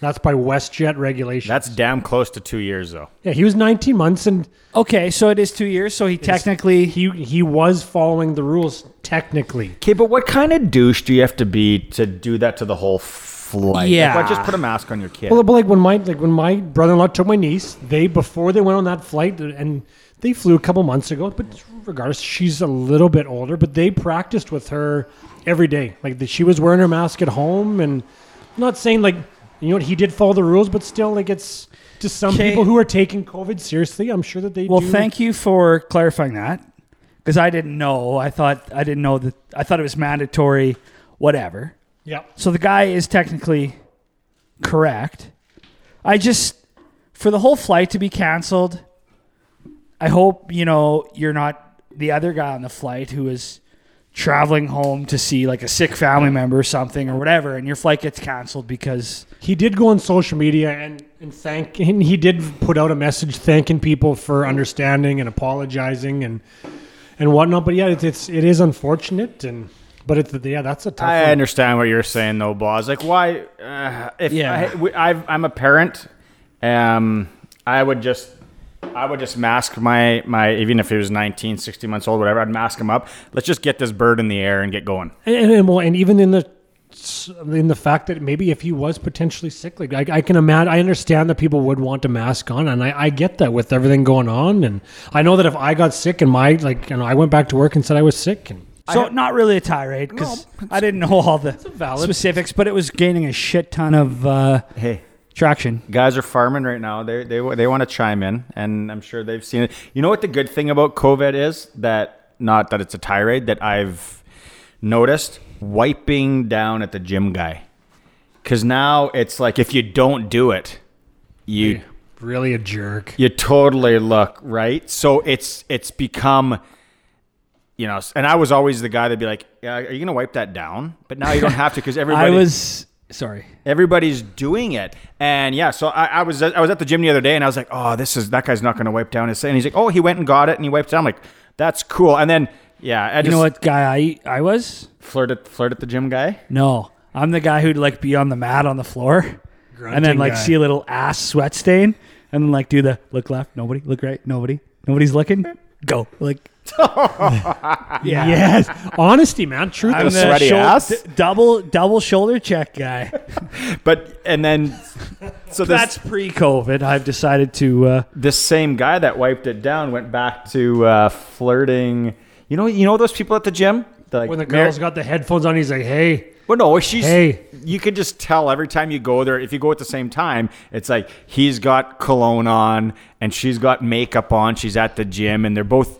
[SPEAKER 6] That's by WestJet regulation.
[SPEAKER 4] That's damn close to two years though.
[SPEAKER 6] yeah. He was 19 months and
[SPEAKER 5] okay. So it is two years. So he technically
[SPEAKER 6] he he was following the rules technically.
[SPEAKER 4] Okay, but what kind of douche do you have to be to do that to the whole flight?
[SPEAKER 5] Yeah.
[SPEAKER 4] Like, why just put a mask on your kid?
[SPEAKER 6] Well, but like when my like when my brother-in-law took my niece, they before they went on that flight and they flew a couple months ago. But regardless, she's a little bit older. But they practiced with her every day. Like the, she was wearing her mask at home, and I'm not saying like you know what he did follow the rules, but still like it's to some
[SPEAKER 5] Okay.
[SPEAKER 6] people who are taking COVID seriously. I'm sure that they
[SPEAKER 5] Well,
[SPEAKER 6] do.
[SPEAKER 5] thank you for clarifying that because I didn't know. I thought I didn't know that. I thought it was mandatory. Whatever.
[SPEAKER 6] Yeah.
[SPEAKER 5] So the guy is technically correct. I just for the whole flight to be canceled. I hope you know you're not the other guy on the flight who is traveling home to see like a sick family member or something or whatever, and your flight gets canceled because
[SPEAKER 6] He did go on social media and, and thank and he did put out a message thanking people for understanding and apologizing and and whatnot. But yeah, it's, it's it is unfortunate and but it's yeah, that's a tough.
[SPEAKER 4] I
[SPEAKER 6] one.
[SPEAKER 4] understand what you're saying though, boss. Like, why? Uh, if
[SPEAKER 5] Yeah.
[SPEAKER 4] I, we- I've, I'm a parent, um, I would just, I would just mask my my even if he was 19, 60 months old, whatever. I'd mask him up. Let's just get this bird in the air and get going.
[SPEAKER 6] And, and, and, well, and even in the in the fact that maybe if he was potentially sick, like I, I can imagine, I understand that people would want a mask on, and I, I get that with everything going on, and I know that if I got sick and my like, you know, I went back to work and said I was sick, and
[SPEAKER 5] So not really a tirade because I didn't know all the
[SPEAKER 6] valid-
[SPEAKER 5] specifics, but it was gaining a shit ton of uh,
[SPEAKER 4] Hey,
[SPEAKER 5] traction.
[SPEAKER 4] guys are farming right now. They they they want to chime in, and I'm sure they've seen it. You know what the good thing about COVID is that not that it's a tirade that I've noticed wiping down at the gym guy, because now it's like if you don't do it, you
[SPEAKER 6] really a jerk.
[SPEAKER 4] you totally look right. So it's it's become. You know, and I was always the guy that'd be like, yeah, "Are you gonna wipe that down?" But now you don't have to because everybody
[SPEAKER 5] I was sorry.
[SPEAKER 4] everybody's doing it and yeah so I, I was i was at the gym the other day and i was like oh this is that guy's not going to wipe down his and he's like oh he went and got it and he wiped it down i'm like that's cool and then yeah i
[SPEAKER 5] You
[SPEAKER 4] just
[SPEAKER 5] know what guy I I was?
[SPEAKER 4] flirt at flirt at the gym guy
[SPEAKER 5] No, I'm the guy who'd like be on the mat on the floor, and then like
[SPEAKER 6] guy.
[SPEAKER 5] see a little ass sweat stain, and then like do the look left, nobody, look right, nobody, nobody's looking, go like
[SPEAKER 6] Yes, honesty, man. Truth.
[SPEAKER 5] I'm the
[SPEAKER 4] sweaty ass?
[SPEAKER 5] d- double double shoulder check guy.
[SPEAKER 4] But and then so this
[SPEAKER 5] That's pre-COVID. I've decided to. Uh,
[SPEAKER 4] this same guy that wiped it down went back to uh, flirting. You know, you know those people at the gym. Like
[SPEAKER 6] when the girl's got the headphones on, he's like, "Hey,
[SPEAKER 4] Well, no, she's.
[SPEAKER 6] Hey.
[SPEAKER 4] You can just tell every time you go there. If you go at the same time, it's like he's got cologne on and she's got makeup on. She's at the gym and they're both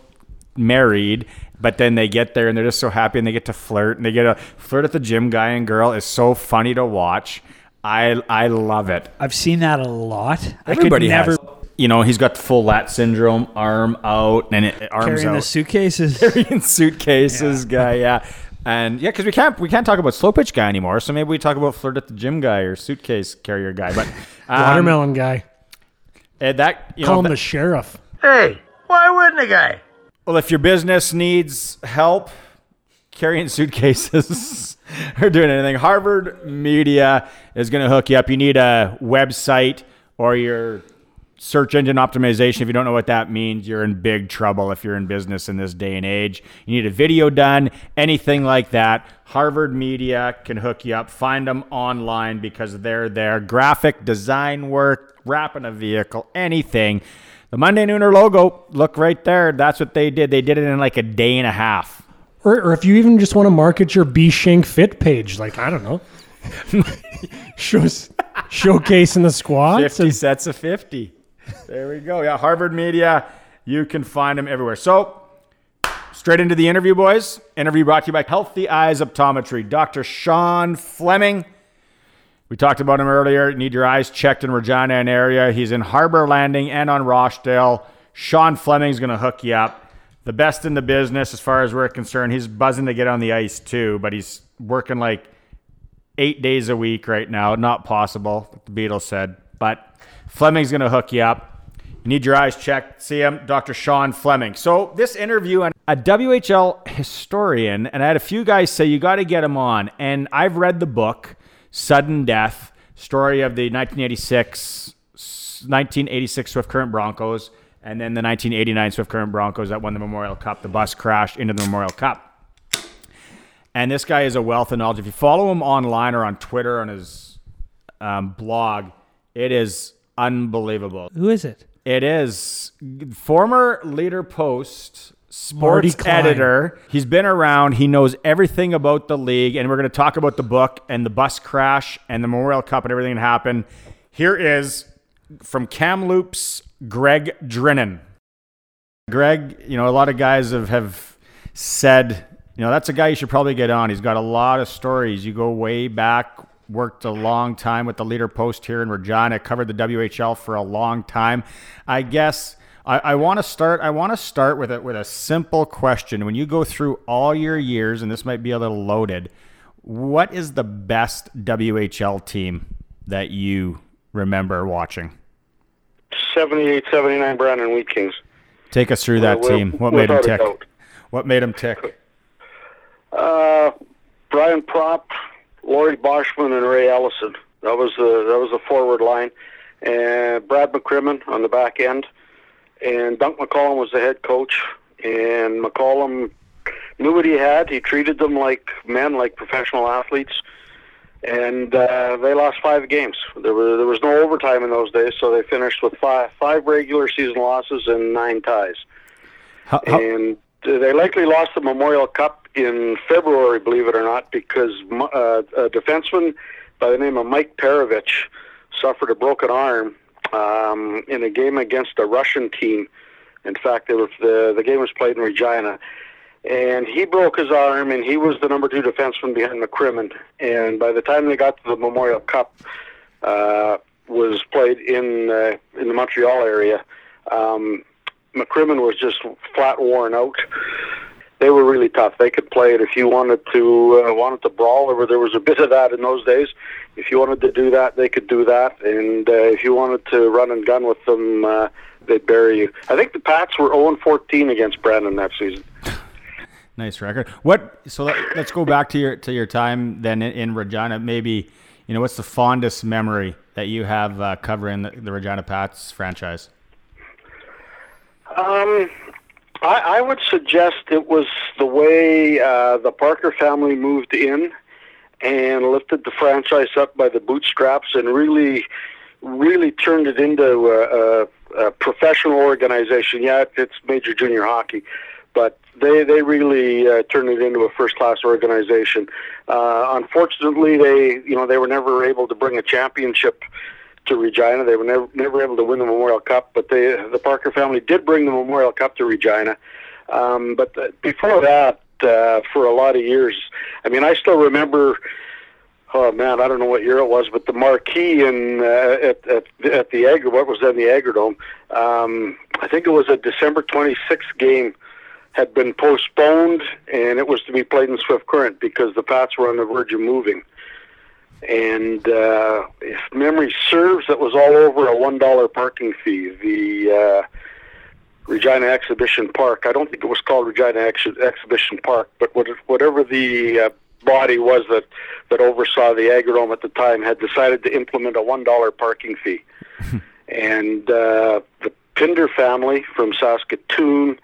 [SPEAKER 4] married. But then they get there and they're just so happy and they get to flirt and they get a flirt at the gym. Guy and girl is so funny to watch. I I love it.
[SPEAKER 5] I've seen that a lot.
[SPEAKER 4] Everybody
[SPEAKER 5] I could never
[SPEAKER 4] has. You know, he's got full lat syndrome, arm out, and it, arms
[SPEAKER 5] carrying
[SPEAKER 4] out
[SPEAKER 5] the suitcases.
[SPEAKER 4] carrying suitcases guy yeah and yeah because we can't we can't talk about slow pitch guy anymore so maybe we talk about flirt at the gym guy or suitcase carrier guy but um,
[SPEAKER 6] watermelon guy,
[SPEAKER 4] eh, that you
[SPEAKER 6] call
[SPEAKER 4] know
[SPEAKER 6] him
[SPEAKER 4] that-
[SPEAKER 6] the sheriff."
[SPEAKER 2] Hey, why wouldn't a guy?
[SPEAKER 4] Well if your business needs help carrying suitcases or doing anything harvard media is going to hook you up. You need a website or your search engine optimization. If you don't know what that means you're in big trouble if you're in business in this day and age. You need a video done anything like that. Harvard media can hook you up. Find them online because they're there. Graphic design work wrapping a vehicle anything the monday nooner logo look right there that's what they did they did it in like a day and a half
[SPEAKER 6] Or, or if you even just want to market your B Shank Fit page, like I don't know, shows showcasing the squats.
[SPEAKER 4] 50
[SPEAKER 6] and-
[SPEAKER 4] sets of 50. There we go. Yeah, Harvard Media. You can find them everywhere. So, straight into the interview, boys. Interview brought to you by Healthy Eyes Optometry. Dr. Sean Fleming. We talked about him earlier. Need your eyes checked in Regina and area. He's in Harbor Landing and on Rochdale. Sean Fleming's going to hook you up. The best in the business as far as we're concerned. He's buzzing to get on the ice too, but he's working like eight days a week right now. Not possible, the Beatles said. But Fleming's going to hook you up. You need your eyes checked. See him, Dr. Sean Fleming. So this interview, and a WHL historian, and I had a few guys say you got to get him on. And I've read the book, Sudden Death, story of the 1986, 1986 Swift Current Broncos, and then the 1989 Swift Current Broncos that won the Memorial Cup. The bus crashed into the Memorial Cup. And this guy is a wealth of knowledge. If you follow him online or on Twitter on his um, blog, it is unbelievable.
[SPEAKER 5] Who is it?
[SPEAKER 4] It is former Leader Post sports editor. He's been around. He knows everything about the league, and we're going to talk about the book and the bus crash and the Memorial Cup and everything that happened. Here is from Kamloops, Gregg Drinnan. Greg, you know, a lot of guys have, have said, you know, that's a guy you should probably get on. He's got a lot of stories. You go way back, worked a long time with the leader post here in Regina, covered the WHL for a long time. I guess I, I want to start. I want to start with it with a simple question. When you go through all your years, and this might be a little loaded, what is the best WHL team that you remember watching?
[SPEAKER 7] 78, 79 Brandon Wheat Kings.
[SPEAKER 4] Take us through that
[SPEAKER 7] Wi-
[SPEAKER 4] team. What made them tick?
[SPEAKER 7] doubt.
[SPEAKER 4] What made them tick?
[SPEAKER 7] Uh, Brian Propp, Laurie Boschman, and Ray Allison. That was the that was the forward line, and Brad McCrimmon on the back end, and Dunc McCallum was the head coach. And McCallum knew what he had. He treated them like men, like professional athletes. And uh, they lost five games. There was there was no overtime in those days, so they finished with five five regular season losses and nine ties.
[SPEAKER 4] How, how,
[SPEAKER 7] and they likely lost the Memorial Cup in February, believe it or not, because uh, a defenseman by the name of Mike Perovich suffered a broken arm um, in a game against a Russian team. In fact, was the the game was played in Regina, and he broke his arm, and he was the number two defenseman behind McCrimmon. And by the time they got to the Memorial Cup, uh, was played in uh, in the Montreal area. Um, McCrimmon was just flat worn out. They were really tough. They could play it if you wanted to uh, wanted to brawl. Or there was a bit of that in those days. If you wanted to do that, they could do that. And uh, if you wanted to run and gun with them, uh, they'd bury you. I think the Pats were 0 14 against Brandon that season.
[SPEAKER 4] nice record. What? So let, let's go back to your to your time then in, in Regina. Maybe you know what's the fondest memory that you have uh, covering the, the Regina Pats franchise?
[SPEAKER 7] Um, I, I would suggest it was the way uh, the Parker family moved in and lifted the franchise up by the bootstraps and really, really turned it into a, a, a professional organization. Yeah, it's major junior hockey, but they they really uh, turned it into a first class organization. Uh, unfortunately, they you know they were never able to bring a championship to Regina. They were never never able to win the Memorial Cup, but they the Parker family did bring the Memorial Cup to Regina. Um, but the, before that, uh, for a lot of years, I mean, I still remember. Oh man, I don't know what year it was, but the marquee in uh, at, at at the Agri, what was then the Agridome, um, I think it was a December 26th game, had been postponed, and it was to be played in Swift Current because the Pats were on the verge of moving. And uh, if memory serves, that was all over a one dollar parking fee. The uh, Regina Exhibition Park. I don't think it was called Regina Ex- Exhibition Park, but what, whatever the uh, body was that that oversaw the Agridome at the time had decided to implement a one dollar parking fee. and uh, the Pinder family from Saskatoon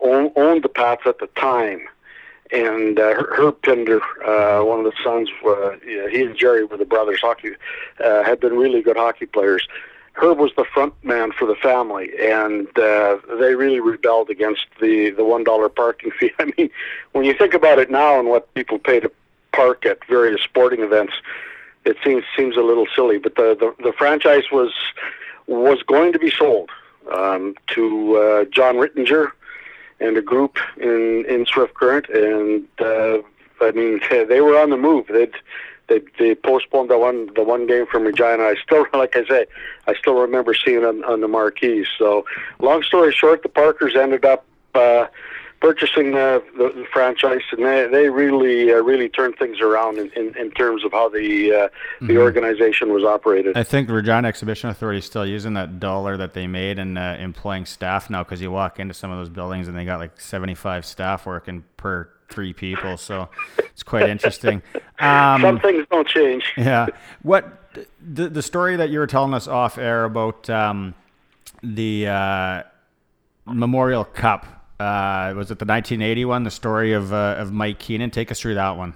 [SPEAKER 7] own, owned the Pats at the time. And uh, Herb Pinder, uh, one of the sons, uh, he and Jerry were the brothers. Hockey uh, had been really good hockey players. Herb was the front man for the family, and uh, they really rebelled against the the one dollar parking fee. I mean, when you think about it now and what people pay to park at various sporting events, it seems seems a little silly. But the the, the franchise was was going to be sold um, to uh, John Rittinger and a group in in Swift Current, and uh, I mean they were on the move. They'd they they postponed the one the one game from Regina. I still like I say, I still remember seeing it on, on the marquees. So long story short, the Parkers ended up. Uh, Purchasing the, the, the franchise, and they, they really uh, really turned things around in, in, in terms of how the uh, the organization was operated.
[SPEAKER 4] I think the Regina Exhibition Authority is still using that dollar that they made and uh, employing staff now because you walk into some of those buildings and they got like 75 staff working per three people. So it's quite interesting. Um,
[SPEAKER 7] Some things don't change.
[SPEAKER 4] yeah. What the the story that you were telling us off air about um, the uh, Memorial Cup uh, was it the 1981? The story of uh, of Mike Keenan. Take us through that one.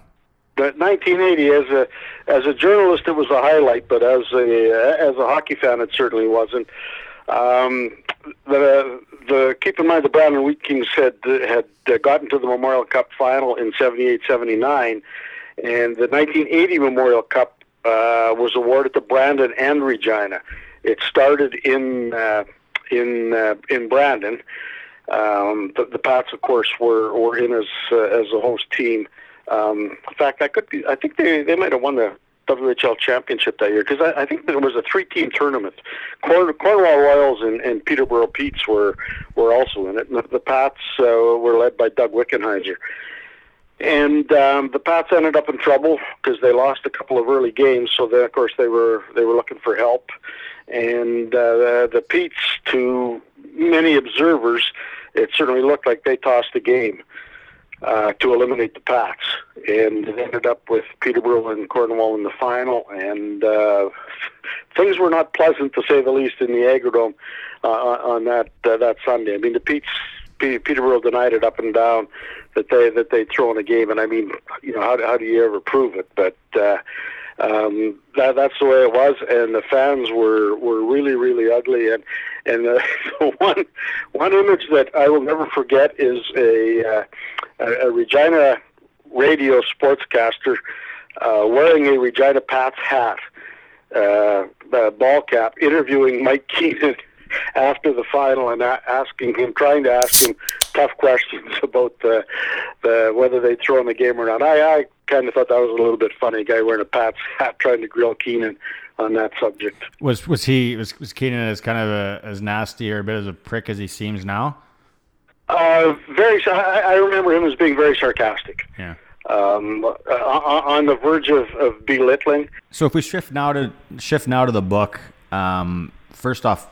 [SPEAKER 7] But 1980, as a as a journalist, it was a highlight, but as a as a hockey fan, it certainly wasn't. Um, the the keep in mind the Brandon Wheat Kings had had uh, gotten to the Memorial Cup final in 78 79, and the 1980 Memorial Cup uh, was awarded to Brandon and Regina. It started in uh, in uh, in Brandon. Um, the, the Pats, of course, were were in as uh, as a host team. Um, in fact, I could be, I think they they might have won the WHL championship that year because I, I think there was a three-team tournament. Corn, Cornwall Royals and, and Peterborough Petes were were also in it. And the, the Pats uh, were led by Doug Wickenheiser. And um, the Pats ended up in trouble because they lost a couple of early games. So then, of course, they were they were looking for help. And uh, the, Petes, to many observers, it certainly looked like they tossed the game uh, to eliminate the Pats, and it ended up with Peterborough and Cornwall in the final, and uh, things were not pleasant to say the least in the Agridome uh, on that uh, that Sunday. I mean, the Pete's Peterborough denied it up and down that they that they'd thrown a game, and I mean, you know, how how do you ever prove it? But uh, um, that that's the way it was, and the fans were were really really ugly, and and uh, one one image that I will never forget is a uh, a Regina radio sportscaster uh, wearing a Regina Pats hat, uh, uh, ball cap, interviewing Mike Keenan after the final and a- asking him, trying to ask him tough questions about the, the whether they'd throw in the game or not. I, I kind of thought that was a little bit funny. A guy wearing a Pats hat trying to grill Keenan on that subject.
[SPEAKER 4] Was was he was was Keenan as kind of a, as nasty or a bit as a prick as he seems now?
[SPEAKER 7] Uh, very. I, I remember him as being very sarcastic.
[SPEAKER 4] Yeah.
[SPEAKER 7] Um, uh, on on the verge of, of belittling.
[SPEAKER 4] So if we shift now to shift now to the book, um, first off,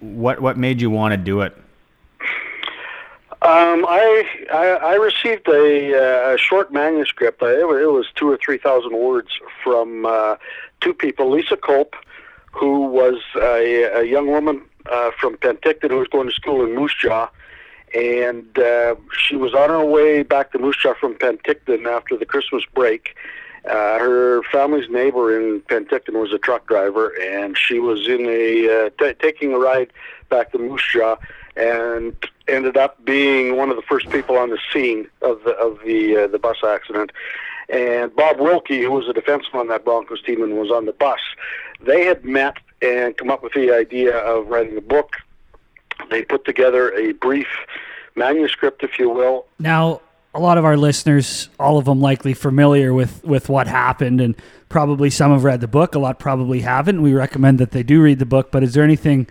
[SPEAKER 4] what what made you want to do it?
[SPEAKER 7] Um, I, I I received a, uh, a short manuscript. It was, it was two or three thousand words from uh, two people. Lisa Culp, who was a, a young woman uh, from Penticton who was going to school in Moose Jaw, and uh, she was on her way back to Moose Jaw from Penticton after the Christmas break. Uh, her family's neighbor in Penticton was a truck driver, and she was in a uh, t- taking a ride back to Moose Jaw, and ended up being one of the first people on the scene of the of the uh, the bus accident. And Bob Wilkie, who was a defenseman on that Broncos team and was on the bus, they had met and come up with the idea of writing a book. They put together a brief manuscript, if you will,
[SPEAKER 5] Now, a lot of our listeners, all of them likely familiar with, with what happened, and probably some have read the book. A lot probably haven't. We recommend that they do read the book. But is there anything,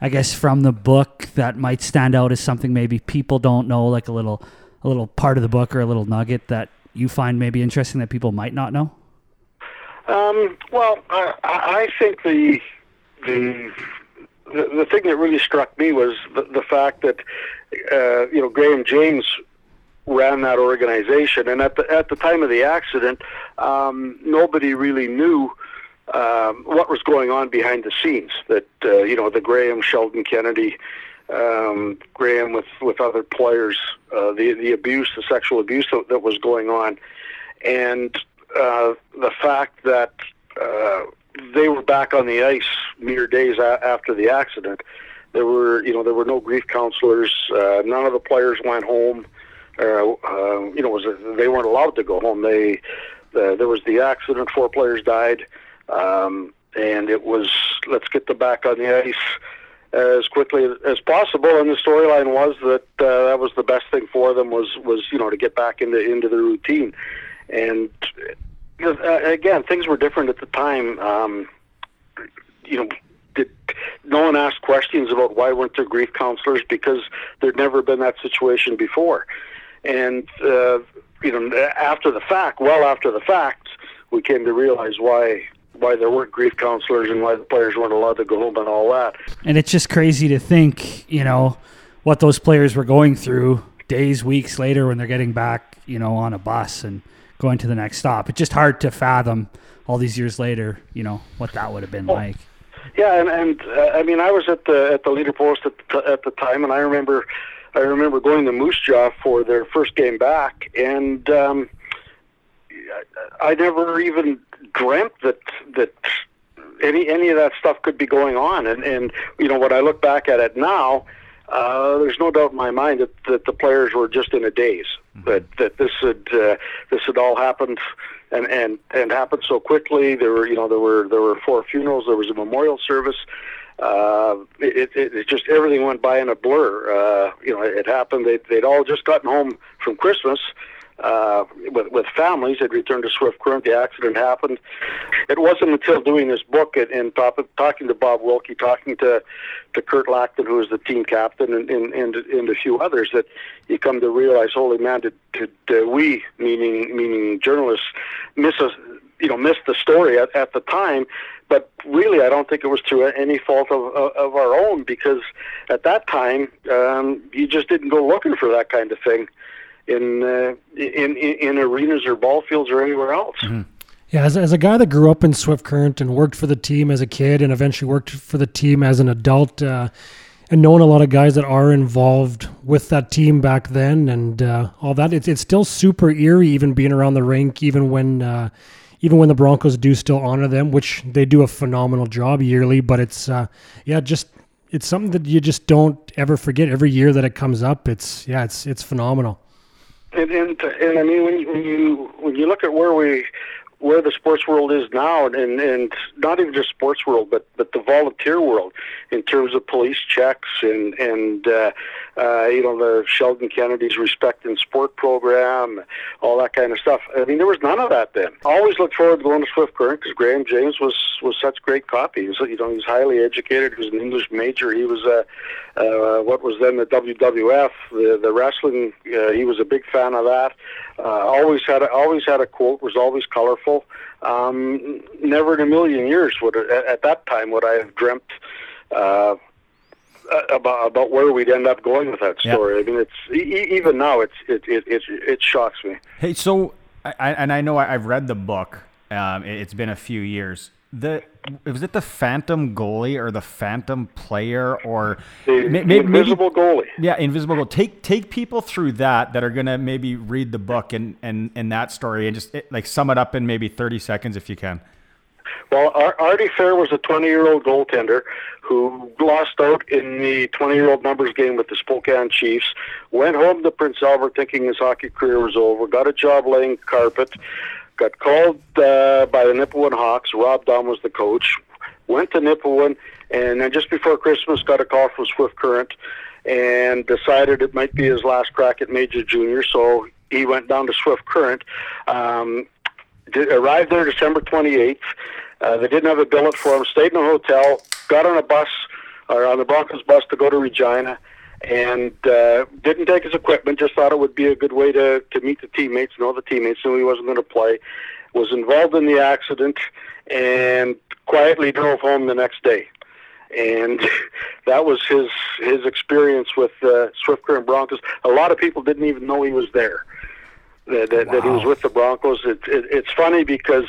[SPEAKER 5] I guess, from the book that might stand out as something maybe people don't know, like a little a little part of the book or a little nugget that you find maybe interesting that people might not know?
[SPEAKER 7] Um, well, I, I think the, the the the thing that really struck me was the, the fact that uh, you know Graham James ran that organization, and at the at the time of the accident, um, nobody really knew um, what was going on behind the scenes. That uh, you know the Graham Sheldon Kennedy. Um, Graham with, with other players, uh, the the abuse, the sexual abuse that, that was going on, and uh, the fact that uh, they were back on the ice mere days a- after the accident. There were, you know, there were no grief counselors. Uh, none of the players went home. Uh, uh, you know, was they weren't allowed to go home. They uh, there was the accident. Four players died, um, and it was let's get them back on the ice as quickly as possible. And the storyline was that uh, that was the best thing for them was was you know to get back into into the routine. And you know, uh, again, things were different at the time. Um, you know, did, no one asked questions about why weren't there grief counselors because there'd never been that situation before. And uh, you know, after the fact, well after the fact, we came to realize why why there weren't grief counselors and why the players weren't allowed to go home and all that.
[SPEAKER 5] And it's just crazy to think, you know, what those players were going through days, weeks later when they're getting back, you know, on a bus and going to the next stop. It's just hard to fathom all these years later, you know, what that would have been like.
[SPEAKER 7] Yeah, and and uh, I mean, I was at the at the leader post at the, at the time, and I remember, I remember going to Moose Jaw for their first game back, and um, I never even dreamt that that any any of that stuff could be going on, and and you know when I look back at it now, uh, there's no doubt in my mind that, that the players were just in a daze. That that this had uh, this had all happened and and and happened so quickly. There were you know there were there were four funerals. There was a memorial service. Uh, it, it, it just everything went by in a blur. Uh, you know, it happened. They, they'd all just gotten home from Christmas uh, with with families. They'd returned to Swift Current. The accident happened. It wasn't until doing this book and, and talk, talking to Bob Wilkie, talking to to Kurt Lackton, who was the team captain, and, and, and, and a few others, that you come to realize, holy man, did, did uh, we, meaning meaning journalists, miss a you know missed the story at, at the time. But really, I don't think it was through any fault of, of, of our own because at that time um, you just didn't go looking for that kind of thing in uh, in, in in arenas or ball fields or anywhere else.
[SPEAKER 6] Yeah, as, as a guy that grew up in Swift Current and worked for the team as a kid and eventually worked for the team as an adult, uh, and knowing a lot of guys that are involved with that team back then and uh, all that, it's, it's still super eerie even being around the rink, even when uh, even when the Broncos do still honor them, which they do a phenomenal job yearly. But it's uh, yeah, just it's something that you just don't ever forget. Every year that it comes up, it's yeah, it's it's phenomenal.
[SPEAKER 7] And, and and I mean when you, when you when you look at where we where the sports world is now, and and not even just sports world, but but the volunteer world in terms of police checks and and uh, uh, you know the Sheldon Kennedy's Respect in Sport program, all that kind of stuff. I mean there was none of that then. Always looked forward to going to Swift Current because Graham James was was such great copy. Was, you know he was highly educated. He was an English major. He was a uh, what was then the WWF, the the wrestling. Uh, he was a big fan of that. Uh, always had a, always had a quote. Was always colorful. Um, never in a million years would at, at that time would I have dreamt uh, about about where we'd end up going with that story. I mean, it's e- even now it's it it it, it shocks me.
[SPEAKER 4] Hey, so I, and I know I've read the book. Um, it- it's been a few years. the was it the phantom goalie or the phantom player or
[SPEAKER 7] The,
[SPEAKER 4] may-
[SPEAKER 7] the
[SPEAKER 4] may-
[SPEAKER 7] invisible goalie.
[SPEAKER 4] yeah, invisible goal. Take take people through that that are gonna maybe read the book and and and that story and just eh, like sum it up in maybe thirty seconds if you can.
[SPEAKER 7] Well, Ar- Artie Fair was a 20-year-old goaltender who lost out in the 20-year-old numbers game with the Spokane Chiefs. Went home to Prince Albert thinking his hockey career was over. Got a job laying carpet. Got called uh, by the Nipawin Hawks. Rob Dunn was the coach. Went to Nipawin, and then just before Christmas, got a call from Swift Current, and decided it might be his last crack at Major Junior. So he went down to Swift Current. Um, did, arrived there December 28th. Uh, they didn't have a billet for him. Stayed in a hotel. Got on a bus or on the Broncos bus to go to Regina, and uh, didn't take his equipment. Just thought it would be a good way to to meet the teammates, know the teammates. Knew he wasn't going to play. Was involved in the accident, and quietly drove home the next day. And that was his his experience with uh, Swift Current Broncos. A lot of people didn't even know he was there that, that, that he was with the Broncos. It, it, it's funny because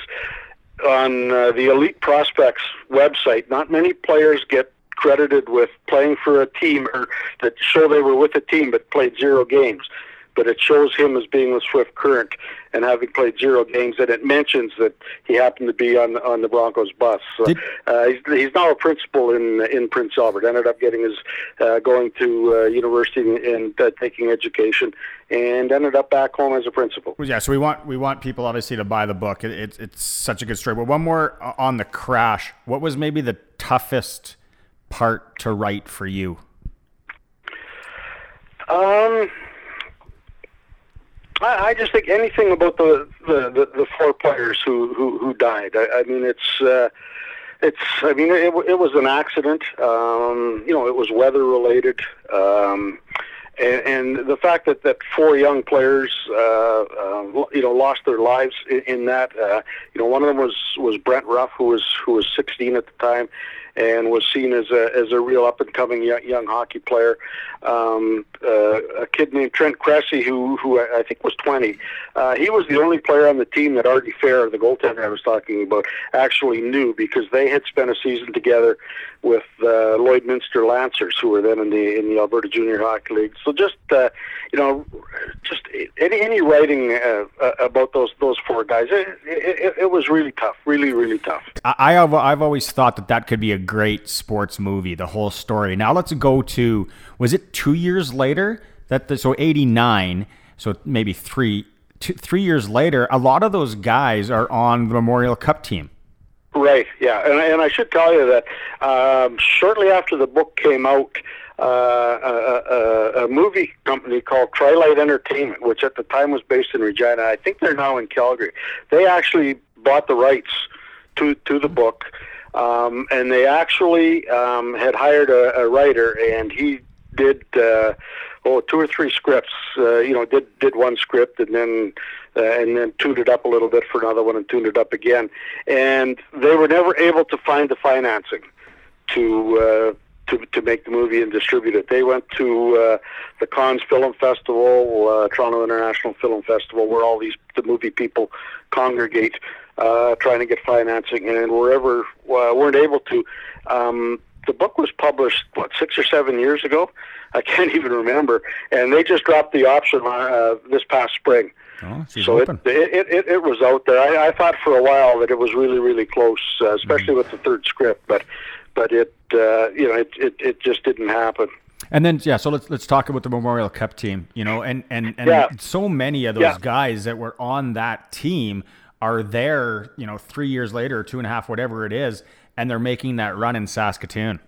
[SPEAKER 7] on uh, the Elite Prospects website, not many players get credited with playing for a team or that show they were with a team but played zero games. But it shows him as being with Swift Current and having played zero games, and it mentions that he happened to be on on the Broncos bus. So,
[SPEAKER 4] Did-
[SPEAKER 7] uh, he's, he's now a principal in in Prince Albert. Ended up getting his uh, going to uh, university and uh, taking education, and ended up back home as a principal.
[SPEAKER 4] Well, yeah, so we want we want people obviously to buy the book. It, it's it's such a good story. But one more on the crash. What was maybe the toughest part to write for you?
[SPEAKER 7] Um, I, I just think anything about the the, the, the four players who who, who died. I, I mean, it's uh, it's. I mean, it, it was an accident. Um, you know, it was weather related. Um, and, and the fact that, that four young players, uh, uh, you know, lost their lives in, in that, uh, you know, one of them was, was Brent Ruff, who was who was 16 at the time, and was seen as a as a real up and coming young, young hockey player. Um, uh, a kid named Trent Kresse, who who I think was 20. Uh, he was the only player on the team that Artie Fair, the goaltender I was talking about, actually knew because they had spent a season together with uh, Lloydminster Lancers, who were then in the in the Alberta Junior Hockey League. So just uh, you know, just any any writing uh, uh, about those those four guys, it, it, it was really tough, really really tough.
[SPEAKER 4] I, have I've always thought that that could be a great sports movie. The whole story. Now let's go to was it two years later that the, so eighty nine. So maybe three two, three years later, a lot of those guys are on the Memorial Cup team.
[SPEAKER 7] Right. Yeah, and and I should tell you that um, shortly after the book came out, uh, a, a, a movie company called Trilight Entertainment, which at the time was based in Regina, I think they're now in Calgary. They actually bought the rights to to the book, um, and they actually um, had hired a, a writer, and he did uh, oh two or three scripts. Uh, you know, did did one script, and then uh, and then tuned it up a little bit for another one, and tuned it up again. And they were never able to find the financing to. Uh, to, to make the movie and distribute it. They went to uh, the Cannes Film Festival, uh, Toronto International Film Festival, where all these the movie people congregate, uh, trying to get financing, and wherever uh, weren't able to. Um, the book was published what six or seven years ago. I can't even remember, and they just dropped the option uh, this past spring.
[SPEAKER 4] Oh,
[SPEAKER 7] so it, it, it it was out there. I, I thought for a while that it was really really close, uh, especially with the third script, but but it uh, you know it, it it just didn't happen.
[SPEAKER 4] And then yeah, so let's let's talk about the Memorial Cup team. You know, and and and
[SPEAKER 7] Yeah.
[SPEAKER 4] so many of those
[SPEAKER 7] Yeah.
[SPEAKER 4] guys that were on that team are there. You know, three years later, two and a half, whatever it is, and they're making that run in Saskatoon.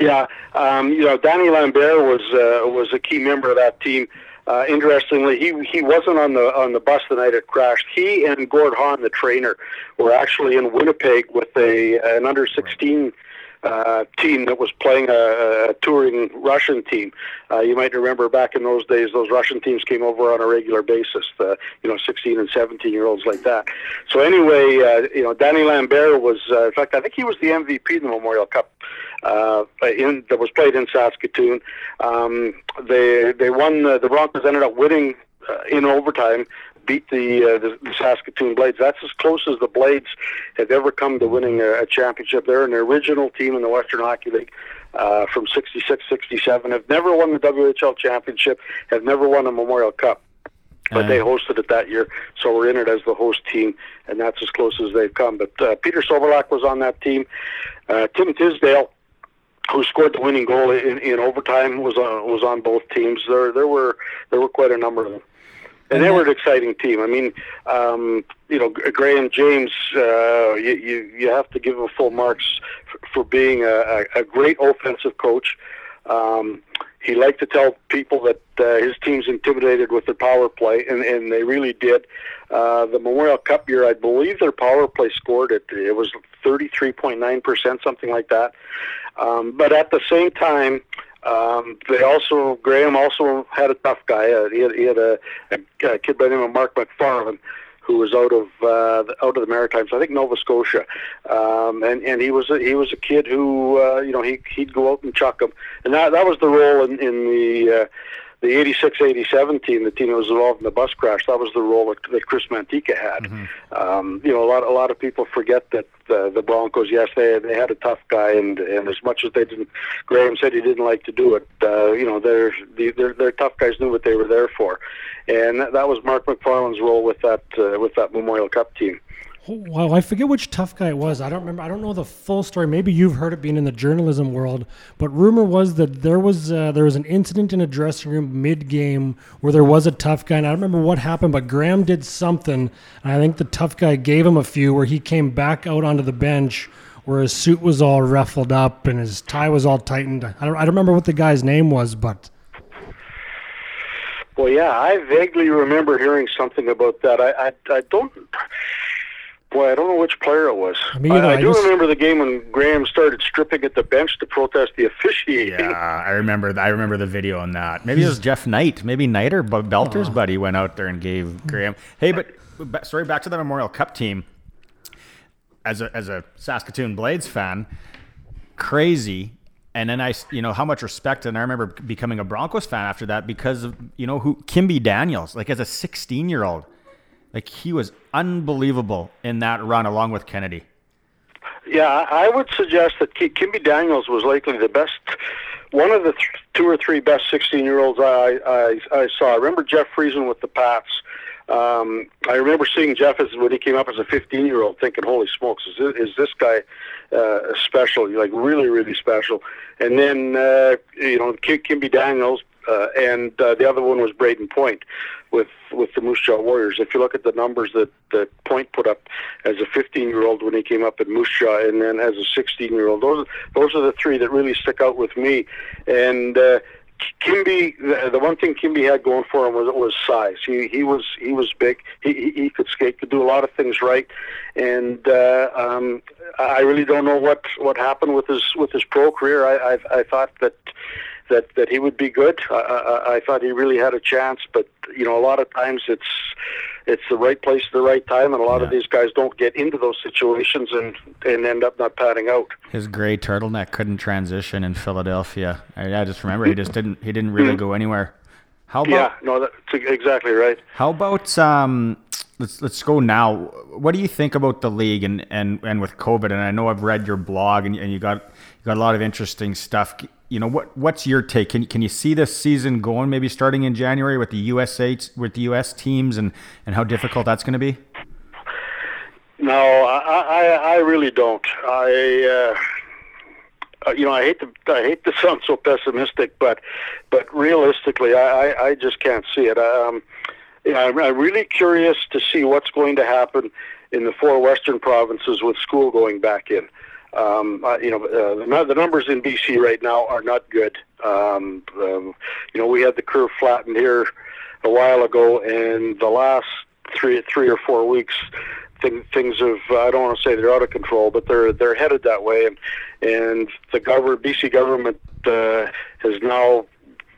[SPEAKER 7] Yeah, um, you know, Danny Lambert was uh, was a key member of that team. Uh, interestingly, he he wasn't on the on the bus the night it crashed. He and Gord Hahn, the trainer, were actually in Winnipeg with a an under sixteen. Uh, team that was playing a, a touring Russian team. Uh, you might remember back in those days, those Russian teams came over on a regular basis. Uh, you know, 16 and 17 year olds like that. So anyway, uh, you know, Danny Lambert was, uh, in fact, I think he was the MVP in the Memorial Cup uh, in that was played in Saskatoon. Um, they they won. Uh, the Broncos ended up winning uh, in overtime, beat the, uh, the the Saskatoon Blades. That's as close as the Blades have ever come to winning a, a championship. They're an original team in the Western Hockey League uh, from 66, 67. Have never won the WHL championship. Have never won a Memorial Cup. But they hosted it that year, so we're in it as the host team, and that's as close as they've come. But uh, Peter Soberlak was on that team. Uh, Tim Tisdale, who scored the winning goal in, in overtime, was on was on both teams. There there were there were quite a number of them, and they were an exciting team. I mean, um, you know, Graham James, uh, you, you you have to give him full marks for, for being a, a, a great offensive coach. Um, he liked to tell people that uh, his team's intimidated with their power play, and, and they really did. Uh, the Memorial Cup year, I believe their power play scored it. It was 33.9%, something like that. Um, but at the same time, um, they also Graham also had a tough guy. Uh, he had, he had a, a, a kid by the name of Mark McFarland who was out of uh, out of the Maritimes, I think Nova Scotia, um, and and he was a, he was a kid who uh, you know he he'd go out and chuck them, and that that was the role in in the. The 86-87 team, the team that was involved in the bus crash, that was the role that, that Chris Mantyka had. Um, you know, a lot a lot of people forget that uh, the Broncos, yes, they they had a tough guy, and and as much as they didn't, Graham said he didn't like to do it. Uh, you know, their their their tough guys knew what they were there for, and that, that was Mark McFarland's role with that uh, with that Memorial Cup team.
[SPEAKER 6] Wow, I forget which tough guy it was. I don't remember. I don't know the full story. Maybe you've heard it being in the journalism world, but rumor was that there was uh, there was an incident in a dressing room mid game where there was a tough guy. And I don't remember what happened, but Graham did something. And I think the tough guy gave him a few where he came back out onto the bench where his suit was all ruffled up and his tie was all tightened. I don't, I don't remember what the guy's name was, but
[SPEAKER 7] Well, yeah, I vaguely remember hearing something about that. I I, I don't. Boy, I don't know which player it was. I, I
[SPEAKER 6] I
[SPEAKER 7] do
[SPEAKER 6] just-
[SPEAKER 7] remember the game when Graham started stripping at the bench to protest the officiating.
[SPEAKER 4] Yeah, I remember. I remember the video on that. Maybe it was Jeff Knight. Maybe Knight or Belter's oh. buddy went out there and gave hmm. Graham. Hey, but but- sorry, back to the Memorial Cup team. As a as a Saskatoon Blades fan, crazy. And then I, you know, how much respect. And I remember becoming a Broncos fan after that because of you know who Kimby Daniels. Like as a 16 year old, like he was unbelievable in that run along with Kennedy.
[SPEAKER 7] Yeah, I would suggest that Kimby Daniels was likely the best, one of the th- two or three best 16-year-olds I, I I saw. I remember Jeff Friesen with the Pats. Um, I remember seeing Jeff as when he came up as a 15-year-old, thinking, "Holy smokes, is this, is this guy uh, special? Like really, really special?" And then uh, you know, Ki- Kimby Daniels, uh, and uh, the other one was Brayden Point with with the Moose Jaw Warriors. If you look at the numbers that that Point put up as a 15 year old when he came up at Moose Jaw, and then as a 16 year old, those those are the three that really stick out with me. And uh, Kimby, the, the one thing Kimby had going for him was was size. He he was he was big. He he, could skate, could do a lot of things right, and uh, um, I really don't know what what happened with his with his pro career. I I, I thought that that that he would be good. I, I, I thought he really had a chance, but you know, a lot of times it's it's the right place at the right time, and a lot of these guys don't get into those situations and and end up not padding out.
[SPEAKER 4] His gray turtleneck couldn't transition in Philadelphia. I, I just remember he just didn't. He didn't really go anywhere. How about
[SPEAKER 7] Yeah, no, that's exactly right.
[SPEAKER 4] how about um? Let's let's go now. What do you think about the league and and and with COVID? And I know I've read your blog and, and you got got a lot of interesting stuff. You know what what's your take? Can can you see this season going? Maybe starting in January with the USA t- with the US teams and and how difficult that's going to be.
[SPEAKER 7] No, I, I, I really don't. I, uh, uh, you know, I hate to, I hate to sound so pessimistic, but, but realistically, I, I, I just can't see it. Um, yeah, I'm, I'm really curious to see what's going to happen in the four western provinces with school going back in. Um, uh, you know, uh, the, numbers in BC right now are not good. Um, um, you know, we had the curve flattened here a while ago, and the last three, three or four weeks, thing, things have I don't want to say they're out of control, but they're they're headed that way, and and the government, BC government, uh, has now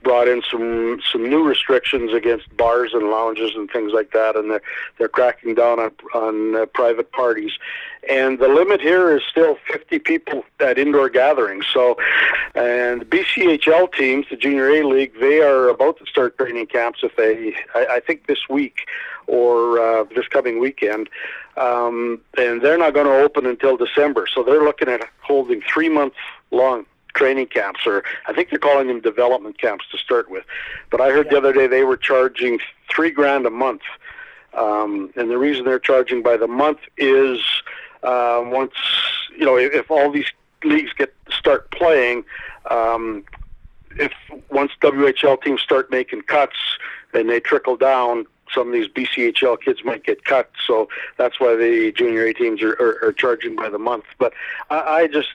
[SPEAKER 7] brought in some some new restrictions against bars and lounges and things like that, and they're they're cracking down on on uh, private parties. And the limit here is still 50 people at indoor gatherings. So, and BCHL teams, the Junior A League, they are about to start training camps. If they, I, I think this week or uh, this coming weekend, um, and they're not going to open until December. So they're looking at holding three months long training camps, or I think they're calling them development camps to start with. But I heard the other day they were charging three grand a month, um, and the reason they're charging by the month is uh, once you know if, if all these leagues get start playing. Um, if once WHL teams start making cuts and they trickle down, some of these BCHL kids might get cut. So that's why the junior A teams are, are, are charging by the month. But I, I just,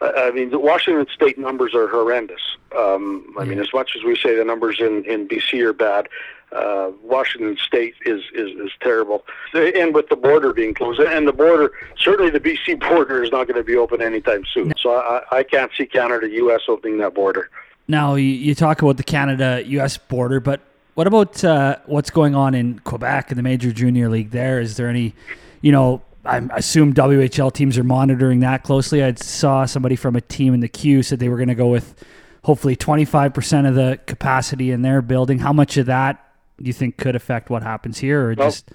[SPEAKER 7] I mean, the Washington State numbers are horrendous. Um, I mean, as much as we say the numbers in, in BC are bad, uh, Washington State is, is, is terrible. And with the border being closed, and the border, certainly the BC border is not going to be open anytime soon. So I, I can't see Canada, U.S. opening that border.
[SPEAKER 5] Now you, you talk about the Canada-U.S. border, but what about uh, what's going on in Quebec in the major junior league? There is there any, you know, I assume WHL teams are monitoring that closely. I saw somebody from a team in the queue said they were going to go with hopefully 25% of the capacity in their building. How much of that do you think could affect what happens here, or
[SPEAKER 7] Well,
[SPEAKER 5] just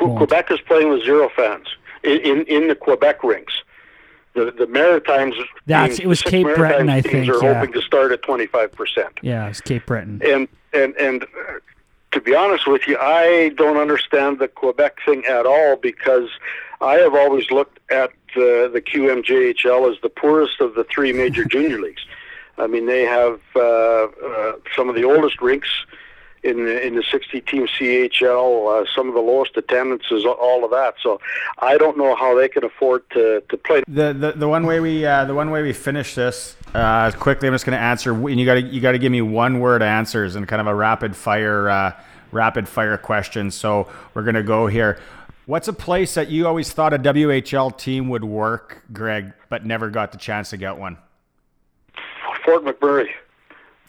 [SPEAKER 5] won't?
[SPEAKER 7] Quebec is playing with zero fans in, in, in the Quebec rinks. The, the Maritimes
[SPEAKER 5] That's-
[SPEAKER 7] teams,
[SPEAKER 5] it was Cape Breton, I think,
[SPEAKER 7] are
[SPEAKER 5] yeah.
[SPEAKER 7] hoping to start at 25%.
[SPEAKER 5] yeah, it's Cape Breton.
[SPEAKER 7] and and and uh, to be honest with you, I don't understand the Quebec thing at all because I have always looked at the the QMJHL as the poorest of the three major junior leagues. I mean, they have uh, uh, some of the oldest rinks in the in the 60 team CHL, uh, some of the lowest attendances, all of that. So I don't know how they can afford to to play.
[SPEAKER 4] The, the the one way we uh, the one way we finish this uh, quickly. I'm just going to answer, and you got to you got to give me one word answers and kind of a rapid fire uh, rapid fire question. So we're going to go here. What's a place that you always thought a WHL team would work, Greg, but never got the chance to get one?
[SPEAKER 7] Fort McMurray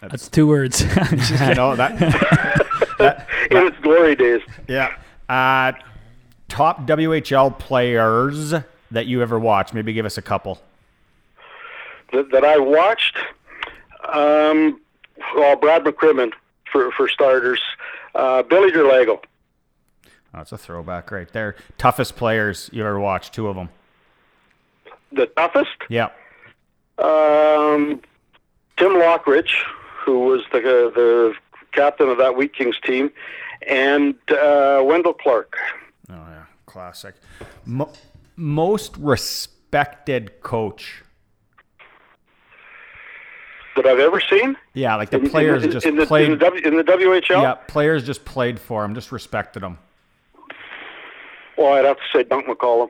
[SPEAKER 5] That's two words.
[SPEAKER 4] You know that.
[SPEAKER 7] in its glory days.
[SPEAKER 4] yeah. Uh, top WHL players that you ever watched. Maybe give us a couple.
[SPEAKER 7] that, that I watched. Um, well, Brad McCrimmon for for starters. Uh, Billy Derlago.
[SPEAKER 4] Oh, that's a throwback right there. Toughest players you ever watched. Two of them.
[SPEAKER 7] The toughest.
[SPEAKER 4] Yeah.
[SPEAKER 7] Um, Tim Lockridge, who was the the captain of that Wheat Kings team, and uh, Wendel Clark.
[SPEAKER 4] Oh yeah, classic. Mo- most respected coach.
[SPEAKER 7] That I've ever seen.
[SPEAKER 4] Yeah, like the
[SPEAKER 7] In- in-
[SPEAKER 4] players
[SPEAKER 7] in,
[SPEAKER 4] just
[SPEAKER 7] in the,
[SPEAKER 4] played.
[SPEAKER 7] in the, w, in the WHL.
[SPEAKER 4] yeah, players just played for him, just respected him.
[SPEAKER 7] Well, I'd have to say Dunc McCallum.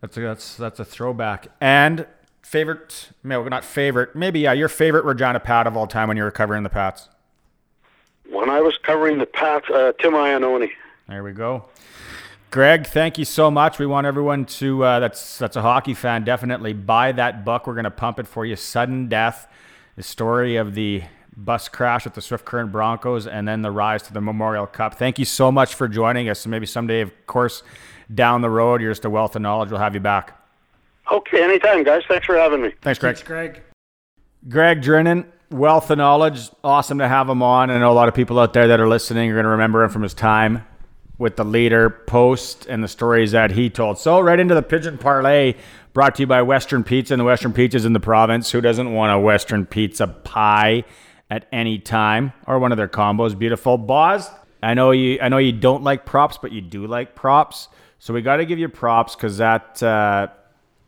[SPEAKER 4] That's a, that's that's a throwback. And favorite, no, not favorite. Maybe yeah, your favorite Regina Pat of all time when you were covering the Pats.
[SPEAKER 7] When I was covering the Pats, uh, Tim Iannone.
[SPEAKER 4] There we go. Greg, thank you so much. We want everyone to uh, that's that's a hockey fan definitely buy that book. We're gonna pump it for you. Sudden Death, the story of the bus crash with the Swift Current Broncos, and then the rise to the Memorial Cup. Thank you so much for joining us. Maybe someday, of course, down the road, you're just a wealth of knowledge. We'll have you back.
[SPEAKER 7] Okay, anytime, guys. Thanks for having me.
[SPEAKER 4] Thanks, Greg.
[SPEAKER 6] Thanks, Greg.
[SPEAKER 4] Gregg Drinnan, wealth of knowledge. Awesome to have him on. I know a lot of people out there that are listening are going to remember him from his time with the leader post and the stories that he told. So, right into the pigeon parlay brought to you by Western Pizza and the Western Pizzas in the province. Who doesn't want a Western pizza pie at any time or one of their combos? Beautiful. Boz, I know you I know you don't like props, but you do like props. So we got to give you props because that uh,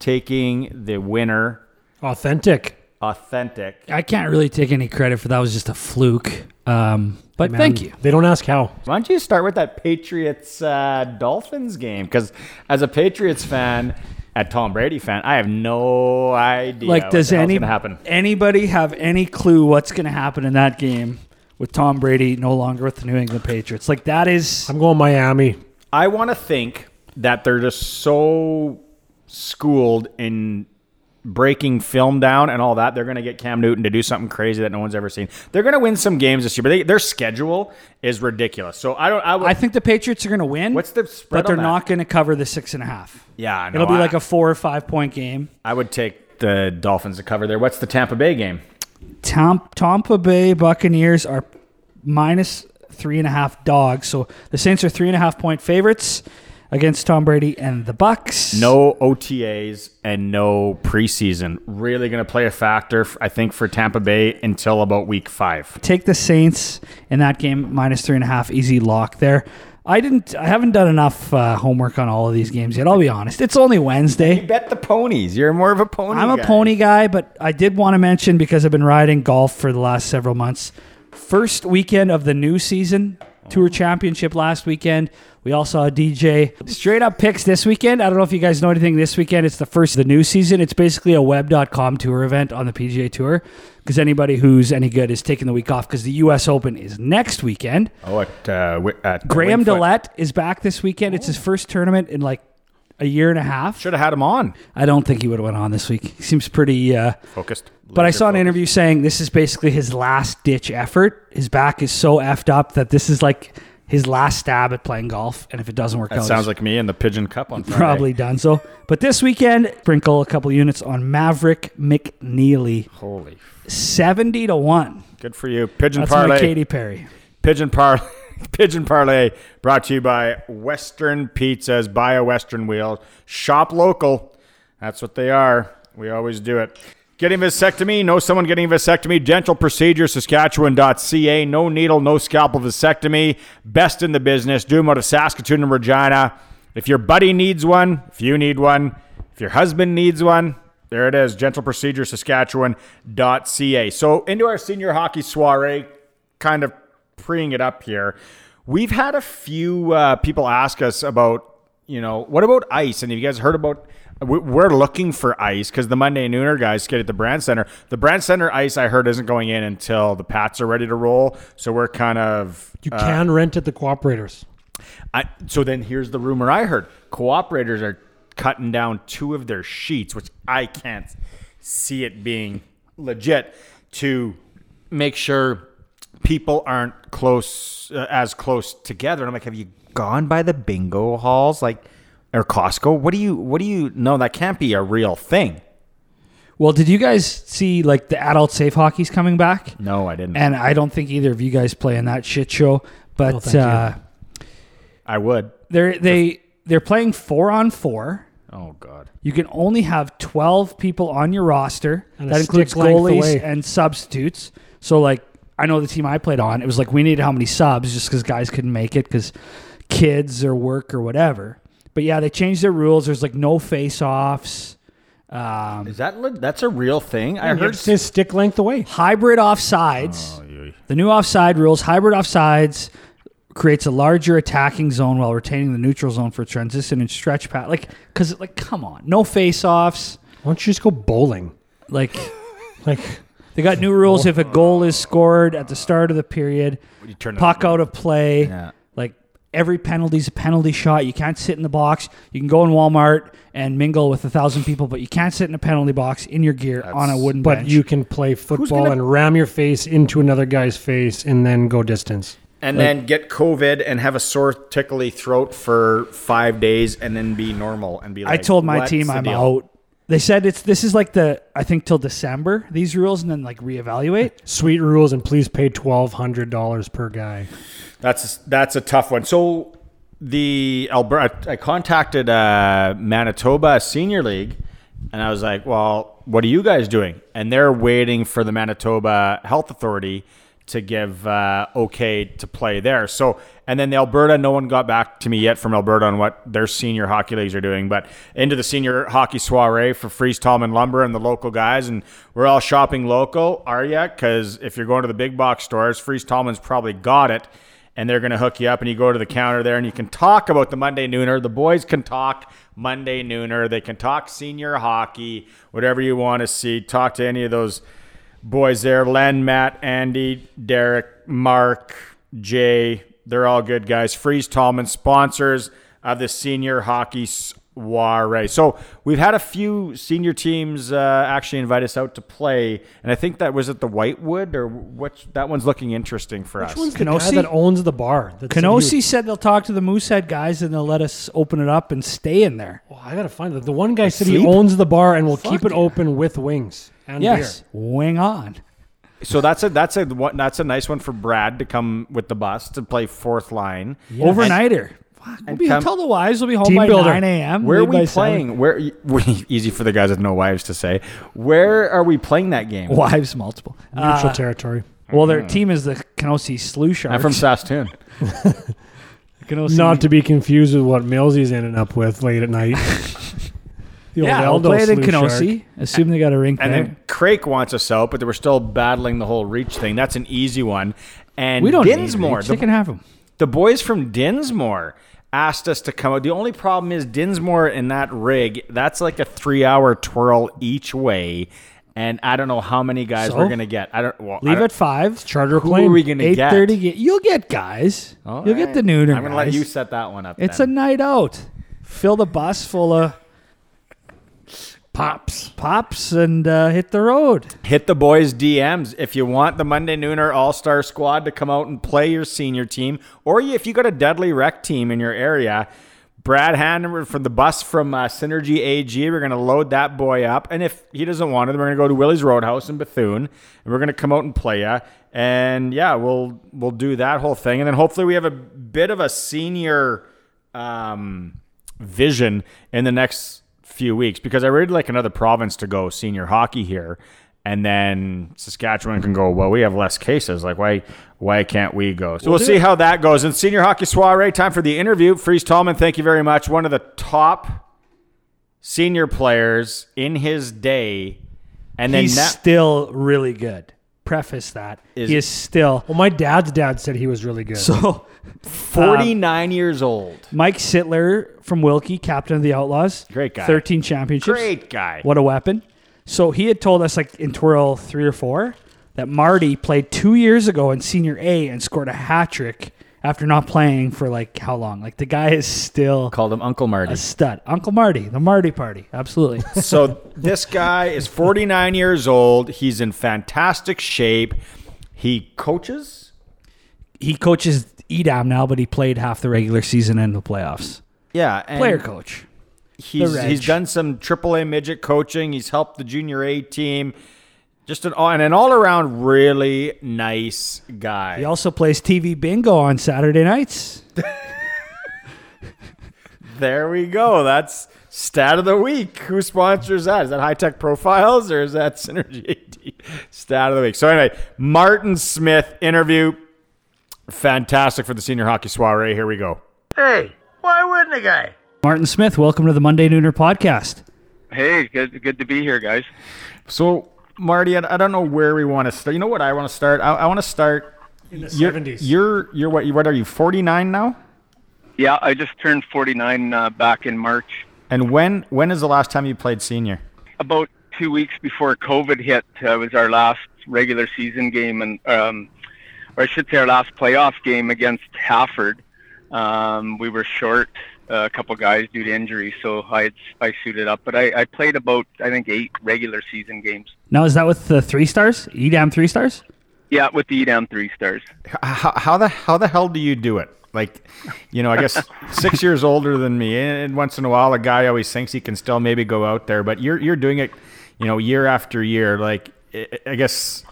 [SPEAKER 4] taking the winner
[SPEAKER 6] Authentic.
[SPEAKER 4] authentic
[SPEAKER 5] I can't really take any credit for that. It was just a fluke. Um, but
[SPEAKER 6] Man,
[SPEAKER 5] thank you.
[SPEAKER 6] They don't ask how.
[SPEAKER 4] Why don't you start with that Patriots uh, Dolphins game? Because as a Patriots fan, a Tom Brady fan, I have no idea.
[SPEAKER 5] Like,
[SPEAKER 4] what
[SPEAKER 5] does
[SPEAKER 4] the
[SPEAKER 5] any
[SPEAKER 4] gonna happen?
[SPEAKER 5] anybody have any clue what's going to happen in that game with Tom Brady no longer with the New England Patriots? Like that is
[SPEAKER 6] I'm going Miami.
[SPEAKER 4] I want to think that they're just so schooled in breaking film down and all that, they're going to get Cam Newton to do something crazy that no one's ever seen. They're going to win some games this year, but they, their schedule is ridiculous. So I don't. I, would,
[SPEAKER 5] I think the Patriots are going to win.
[SPEAKER 4] What's the spread
[SPEAKER 5] But they're not going to cover the six and a half.
[SPEAKER 4] Yeah,
[SPEAKER 5] It'll be
[SPEAKER 4] I-
[SPEAKER 5] like a four or five point game.
[SPEAKER 4] I would take the Dolphins to cover there. What's the Tampa Bay game?
[SPEAKER 5] Tom, Tampa Bay Buccaneers are minus three and a half dogs. So the Saints are three and a half point favorites against Tom Brady and the Bucs.
[SPEAKER 4] No OTAs and no preseason. Really going to play a factor, I think, for Tampa Bay until about week five.
[SPEAKER 5] Take the Saints in that game minus three and a half. Easy lock there. I didn't. I haven't done enough uh, homework on all of these games yet. I'll be honest. It's only Wednesday.
[SPEAKER 4] Bet the ponies. You're more of a pony.
[SPEAKER 5] I'm a
[SPEAKER 4] guy.
[SPEAKER 5] pony guy, but I did want to mention because I've been riding golf for the last several months. First weekend of the new season, Tour Championship last weekend. We all saw a DJ. Straight up picks this weekend. I don't know if you guys know anything this weekend. It's the first of the new season. It's basically a web.com tour event on the PGA Tour because anybody who's any good is taking the week off because the U.S. Open is next weekend.
[SPEAKER 4] Oh, at, uh, at
[SPEAKER 5] Graham
[SPEAKER 4] Wingfoot.
[SPEAKER 5] Dillette is back this weekend. It's his first tournament in like a year and a half.
[SPEAKER 4] Should have had him on.
[SPEAKER 5] I don't think he would have went on this week. He seems pretty uh,
[SPEAKER 4] Focused.
[SPEAKER 5] but I saw an
[SPEAKER 4] focused.
[SPEAKER 5] interview saying this is basically his last ditch effort. His back is so effed up that this is like his last stab at playing golf. And if it doesn't work
[SPEAKER 4] That
[SPEAKER 5] out,
[SPEAKER 4] sounds like me in the Pigeon Cup on Friday.
[SPEAKER 5] probably done so. But this weekend, sprinkle a couple units on Maverick McNealy,
[SPEAKER 4] Holy.
[SPEAKER 5] seventy to one.
[SPEAKER 4] Good for you. Pigeon
[SPEAKER 5] That's
[SPEAKER 4] Parlay.
[SPEAKER 5] my Katy Perry.
[SPEAKER 4] Pigeon Parlay. Pigeon Parlay brought to you by Western Pizzas. Buy a Western wheel. Shop local. That's what they are. We always do it. Getting vasectomy. Know someone getting vasectomy. Dental procedure. Saskatchewan.ca. No needle, no scalpel vasectomy. Best in the business. Do them out of Saskatoon and Regina. If your buddy needs one, if you need one, if your husband needs one, there it is. Gentle procedure. Saskatchewan.ca. So into our senior hockey soiree kind of preeing it up here. We've had a few uh, people ask us about, you know, what about ice? And have you guys heard about? we- We're looking for ice because the Monday Nooner guys skate at the Brandt Centre. The Brandt Centre ice, I heard, isn't going in until the Pats are ready to roll. So we're kind of
[SPEAKER 6] You
[SPEAKER 4] uh,
[SPEAKER 6] can rent at the cooperators.
[SPEAKER 4] I, so then here's the rumor I heard: cooperators are cutting down two of their sheets, which I can't see it being legit to make sure people aren't close uh, as close together. And I'm like, have you gone by the bingo halls, like or Costco? What do you? What do you? No, that can't be a real thing.
[SPEAKER 5] Well, did you guys see like the adult safe hockey's coming back?
[SPEAKER 4] No, I didn't.
[SPEAKER 5] And I don't think either of you guys play in that shit show. But
[SPEAKER 6] No, thank you.
[SPEAKER 5] uh,
[SPEAKER 4] I would.
[SPEAKER 5] they're they they're playing four on four.
[SPEAKER 4] Oh God.
[SPEAKER 5] You can only have 12 people on your roster.
[SPEAKER 6] And
[SPEAKER 5] that includes goalies
[SPEAKER 6] away.
[SPEAKER 5] and substitutes. So, like, I know the team I played on, it was like we needed how many subs just because guys couldn't make it because kids or work or whatever. But yeah, they changed their rules. There's like no face offs. Um,
[SPEAKER 4] Is that le- that's a real thing? I
[SPEAKER 6] I
[SPEAKER 4] heard.
[SPEAKER 6] heard his stick length away.
[SPEAKER 5] hybrid offsides.
[SPEAKER 4] Oh, you-
[SPEAKER 5] The new offside rules, hybrid offsides creates a larger attacking zone while retaining the neutral zone for transition and stretch pat. Like, because, like, come on, no face offs.
[SPEAKER 6] Why don't you just go bowling?
[SPEAKER 5] Like,
[SPEAKER 6] Like,
[SPEAKER 5] They got new rules if a goal is scored at the start of the period,
[SPEAKER 4] You turn it-
[SPEAKER 5] puck out of play.
[SPEAKER 4] Yeah.
[SPEAKER 5] Like every penalty's a penalty shot. You can't sit in the box. You can go in Walmart and mingle with a thousand people, but you can't sit in a penalty box in your gear on a wooden bench.
[SPEAKER 6] but
[SPEAKER 5] bench.
[SPEAKER 6] you can play football
[SPEAKER 4] gonna-
[SPEAKER 6] and ram your face into another guy's face and then go distance.
[SPEAKER 4] and then get COVID and have a sore, tickly throat for five days, and then be normal and be like.
[SPEAKER 5] I told my
[SPEAKER 4] "What's
[SPEAKER 5] team
[SPEAKER 4] the
[SPEAKER 5] I'm
[SPEAKER 4] deal?"
[SPEAKER 5] out. They said it's this is like the I think till December these rules and then like reevaluate.
[SPEAKER 6] Sweet rules and please pay twelve hundred dollars per guy.
[SPEAKER 4] That's that's a tough one. So the Alberta, I contacted uh, Manitoba Senior League, and I was like, "Well, what are you guys doing?" And they're waiting for the Manitoba Health Authority to give uh, okay to play there. So, and then the Alberta, no one got back to me yet from Alberta on what their senior hockey leagues are doing. But into the senior hockey soiree for Fries Tallman Lumber and the local guys, and we're all shopping local. Are ya? Because if you're going to the big box stores, Fries Tallman's probably got it and they're going to hook you up and you go to the counter there and you can talk about the Monday Nooner. The boys can talk Monday Nooner. They can talk senior hockey, whatever you want to see. Talk to any of those boys there Len, Matt, Andy, Derek, Mark, Jay. They're all good guys. Fries Tallman, sponsors of the Senior Hockey soiree. So we've had a few senior teams uh, actually invite us out to play, and I think that was at the Whitewood or what? That one's looking interesting for us.
[SPEAKER 6] Which one's the
[SPEAKER 5] Kenosee?
[SPEAKER 6] guy that owns the bar? that said he
[SPEAKER 5] said they'll talk to the Moosehead guys and they'll let us open it up and stay in there.
[SPEAKER 6] Oh, I gotta find it. The one guy said he owns the bar and will
[SPEAKER 5] Fuck
[SPEAKER 6] keep it
[SPEAKER 5] yeah.
[SPEAKER 6] open with wings and
[SPEAKER 5] Yes, wing on.
[SPEAKER 4] So that's a that's a what that's a nice one for Brad to come with the bus to play fourth line.
[SPEAKER 5] Overnighter. Fuck, we'll be,
[SPEAKER 4] come-
[SPEAKER 5] tell the wives we'll be home by
[SPEAKER 6] builder.
[SPEAKER 5] 9 a.m.
[SPEAKER 4] Where are
[SPEAKER 5] leave by
[SPEAKER 4] we
[SPEAKER 5] 7.
[SPEAKER 4] playing? Where easy for the guys with no wives to say. Where are we playing that game?
[SPEAKER 5] Wives multiple.
[SPEAKER 6] Neutral
[SPEAKER 5] Uh,
[SPEAKER 6] territory.
[SPEAKER 5] well, their team is the Kenosee Slew Sharks.
[SPEAKER 4] I'm from Saskatoon.
[SPEAKER 6] Not to be confused with what Millsy's ending up with late at night. the
[SPEAKER 5] yeah,
[SPEAKER 6] old
[SPEAKER 5] we'll
[SPEAKER 6] Eldo
[SPEAKER 5] play it in
[SPEAKER 6] Slew
[SPEAKER 5] Kenosee.
[SPEAKER 6] Shark.
[SPEAKER 5] Assume they got a rink
[SPEAKER 4] And
[SPEAKER 5] there.
[SPEAKER 4] then Craik wants us out, but they were still battling the whole reach thing. That's an easy one. And
[SPEAKER 5] we don't
[SPEAKER 4] Dinsmore,
[SPEAKER 5] need
[SPEAKER 4] the,
[SPEAKER 5] They can have them.
[SPEAKER 4] the boys from Dinsmore asked us to come out. The only problem is Dinsmore in that rig, that's like a three hour twirl each way. And I don't know how many guys
[SPEAKER 5] So?
[SPEAKER 4] we're gonna get. I don't well, I
[SPEAKER 5] Leave
[SPEAKER 4] don't-
[SPEAKER 5] at five.
[SPEAKER 6] Charter
[SPEAKER 4] Who
[SPEAKER 6] plane.
[SPEAKER 4] are we gonna
[SPEAKER 5] Eight
[SPEAKER 4] get?
[SPEAKER 5] thirty. You'll get guys.
[SPEAKER 4] All
[SPEAKER 5] You'll get the nooner.
[SPEAKER 4] I'm gonna let you set that one up.
[SPEAKER 5] It's
[SPEAKER 4] then.
[SPEAKER 5] a night out. Fill the bus full of pops, pops, and uh, hit the road.
[SPEAKER 4] hit the boys DMs if you want the Monday Nooner All Star Squad to come out and play your senior team, or if you got a deadly rec team in your area. Brad Hanover from the bus from uh, Synergy AG. We're going to load that boy up. And if he doesn't want it, we're going to go to Willie's Roadhouse in Bethune. And we're going to come out and play you. And yeah, we'll we'll do that whole thing. And then hopefully we have a bit of a senior um, vision in the next few weeks because I really like another province to go senior hockey here. And then Saskatchewan can go, well, we have less cases. Like, why why can't we go? So we'll see how that goes. And senior hockey soiree, time for the interview. Fries Tallman, thank you very much. One of the top senior players in his day. And then
[SPEAKER 5] He's
[SPEAKER 4] na-
[SPEAKER 5] still really good. Preface that
[SPEAKER 4] Is-
[SPEAKER 5] he is still
[SPEAKER 6] Well, my dad's dad said he was really good.
[SPEAKER 5] so.
[SPEAKER 4] Um, 49 years old.
[SPEAKER 5] Mike Sittler from Wilkie, captain of the Outlaws,
[SPEAKER 4] Great guy.
[SPEAKER 5] thirteen championships.
[SPEAKER 4] Great guy.
[SPEAKER 5] What a weapon. So he had told us like in twirl three or four that Marty played two years ago in senior A and scored a hat trick after not playing for like how long? Like the guy is still
[SPEAKER 4] Called him Uncle Marty.
[SPEAKER 5] a stud. Uncle Marty, the Marty party. Absolutely.
[SPEAKER 4] so this guy is 49 years old. He's in fantastic shape. He coaches.
[SPEAKER 5] he coaches Edam now, but he played half the regular season and the playoffs.
[SPEAKER 4] Yeah, and
[SPEAKER 5] Player coach.
[SPEAKER 4] He's he's done some AAA midget coaching. He's helped the junior A team. Just an and an all around really nice guy.
[SPEAKER 5] He also plays TV bingo on Saturday nights.
[SPEAKER 4] There we go. That's stat of the week. Who sponsors that? Is that High Tech Profiles or is that Synergy AG? Stat of the week. So anyway, Martin Smith interview. Fantastic for the senior hockey soiree. Here we go.
[SPEAKER 2] Hey, why wouldn't a guy?
[SPEAKER 5] Martin Smith, welcome to the Monday Nooner podcast.
[SPEAKER 8] Hey, good good to be here, guys.
[SPEAKER 4] So Marty, I, I don't know where we want to start. You know what I want to start? I, I want to start
[SPEAKER 6] in the
[SPEAKER 4] you're,
[SPEAKER 6] 70s.
[SPEAKER 4] You're you're what? What are you? Forty nine now?
[SPEAKER 8] Yeah, I just turned 49 uh, back in March.
[SPEAKER 4] And when when is the last time you played senior?
[SPEAKER 8] About two weeks before COVID hit uh, was our last regular season game, and um, or I should say our last playoff game against Hafford. Um, we were short Uh, a couple guys due to injury, so I had, I suited up. But I, I played about I think eight regular season games.
[SPEAKER 5] Now, is that with the three stars? Edam three stars?
[SPEAKER 8] Yeah, with the Edam three stars.
[SPEAKER 4] How, how the how the hell do you do it? Like, you know, I guess six years older than me, and once in a while, a guy always thinks he can still maybe go out there, but you're you're doing it, you know, year after year. Like, I I guess,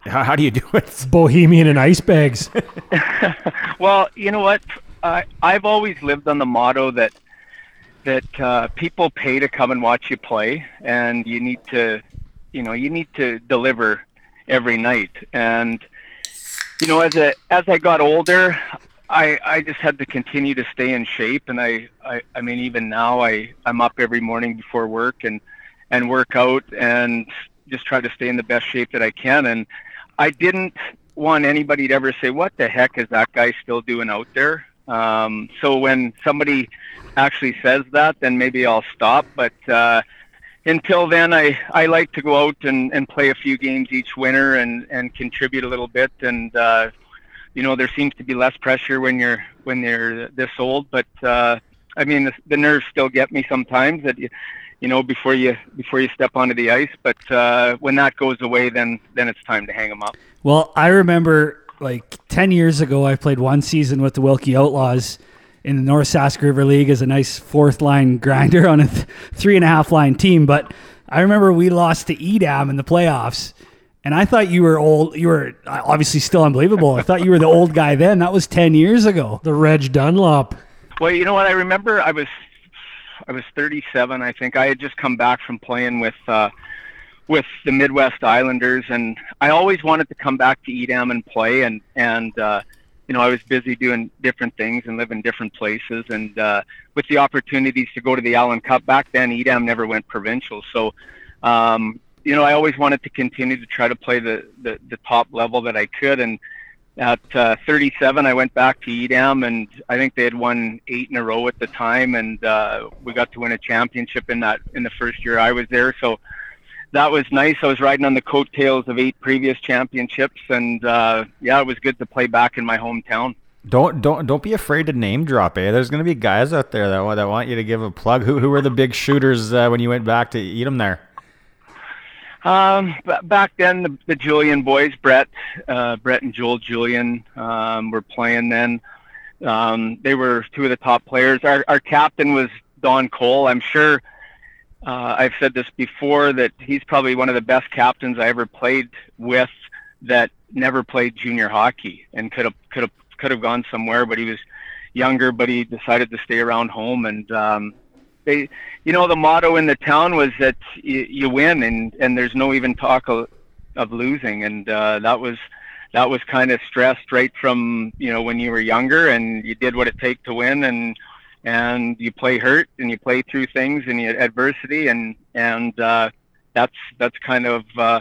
[SPEAKER 4] how, how do you do it?
[SPEAKER 6] Bohemian and ice bags.
[SPEAKER 8] Well, you know what? I I've always lived on the motto that that uh, people pay to come and watch you play, and you need to, you know, you need to deliver every night. And you know, as a as I got older, I I just had to continue to stay in shape, and I I, I mean, even now, I I'm up every morning before work and and work out and just try to stay in the best shape that I can. And I didn't want anybody to ever say, "What the heck is that guy still doing out there?" Um, so when somebody actually says that, then maybe I'll stop. But uh, until then, I, I like to go out and, and play a few games each winter and, and contribute a little bit. And uh, you know, there seems to be less pressure when you're when you're this old. But uh, I mean, the, the nerves still get me sometimes that you, you know, before you before you step onto the ice. But uh, when that goes away, then then it's time to hang them up.
[SPEAKER 5] Well, I remember like 10 years ago, I played one season with the Wilkie Outlaws in the North Sask River League as a nice fourth line grinder on a th- three and a half line team. But I remember we lost to Edam in the playoffs. And I thought you were old. You were obviously still unbelievable. I thought you were the old guy then. That was 10 years ago.
[SPEAKER 6] The Reg Dunlop.
[SPEAKER 8] Well, you know what? I remember I was I was 37. I think I had just come back from playing with uh, with the Midwest Islanders, and I always wanted to come back to Edam and play. And and uh, you know, I was busy doing different things and living different places. And uh, with the opportunities to go to the Allen Cup back then, Edam never went provincial. So, um, you know, I always wanted to continue to try to play the the, the top level that I could. And at uh, 37, I went back to Edam, and I think they had won eight in a row at the time, and uh, we got to win a championship in that in the first year I was there. So that was nice. I was riding on the coattails of eight previous championships, and uh, yeah, it was good to play back in my hometown.
[SPEAKER 4] Don't don't don't be afraid to name drop. Eh, there's going to be guys out there that want, that want you to give a plug. Who who were the big shooters uh, when you went back to Edam there?
[SPEAKER 8] Um, back then, the, the Julian boys, Brett, uh, Brett and Joel Julian, um, were playing then. Um, they were two of the top players. Our, our captain was Don Cole. I'm sure uh, I've said this before that he's probably one of the best captains I ever played with that never played junior hockey and could have could have could have gone somewhere, but he was younger, but he decided to stay around home. And um, they, you know, the motto in the town was that you, you win, and and there's no even talk of, of losing, and uh, that was that was kind of stressed right from you know when you were younger, and you did what it take to win, and and you play hurt, and you play through things, and you adversity, and and uh, that's that's kind of uh,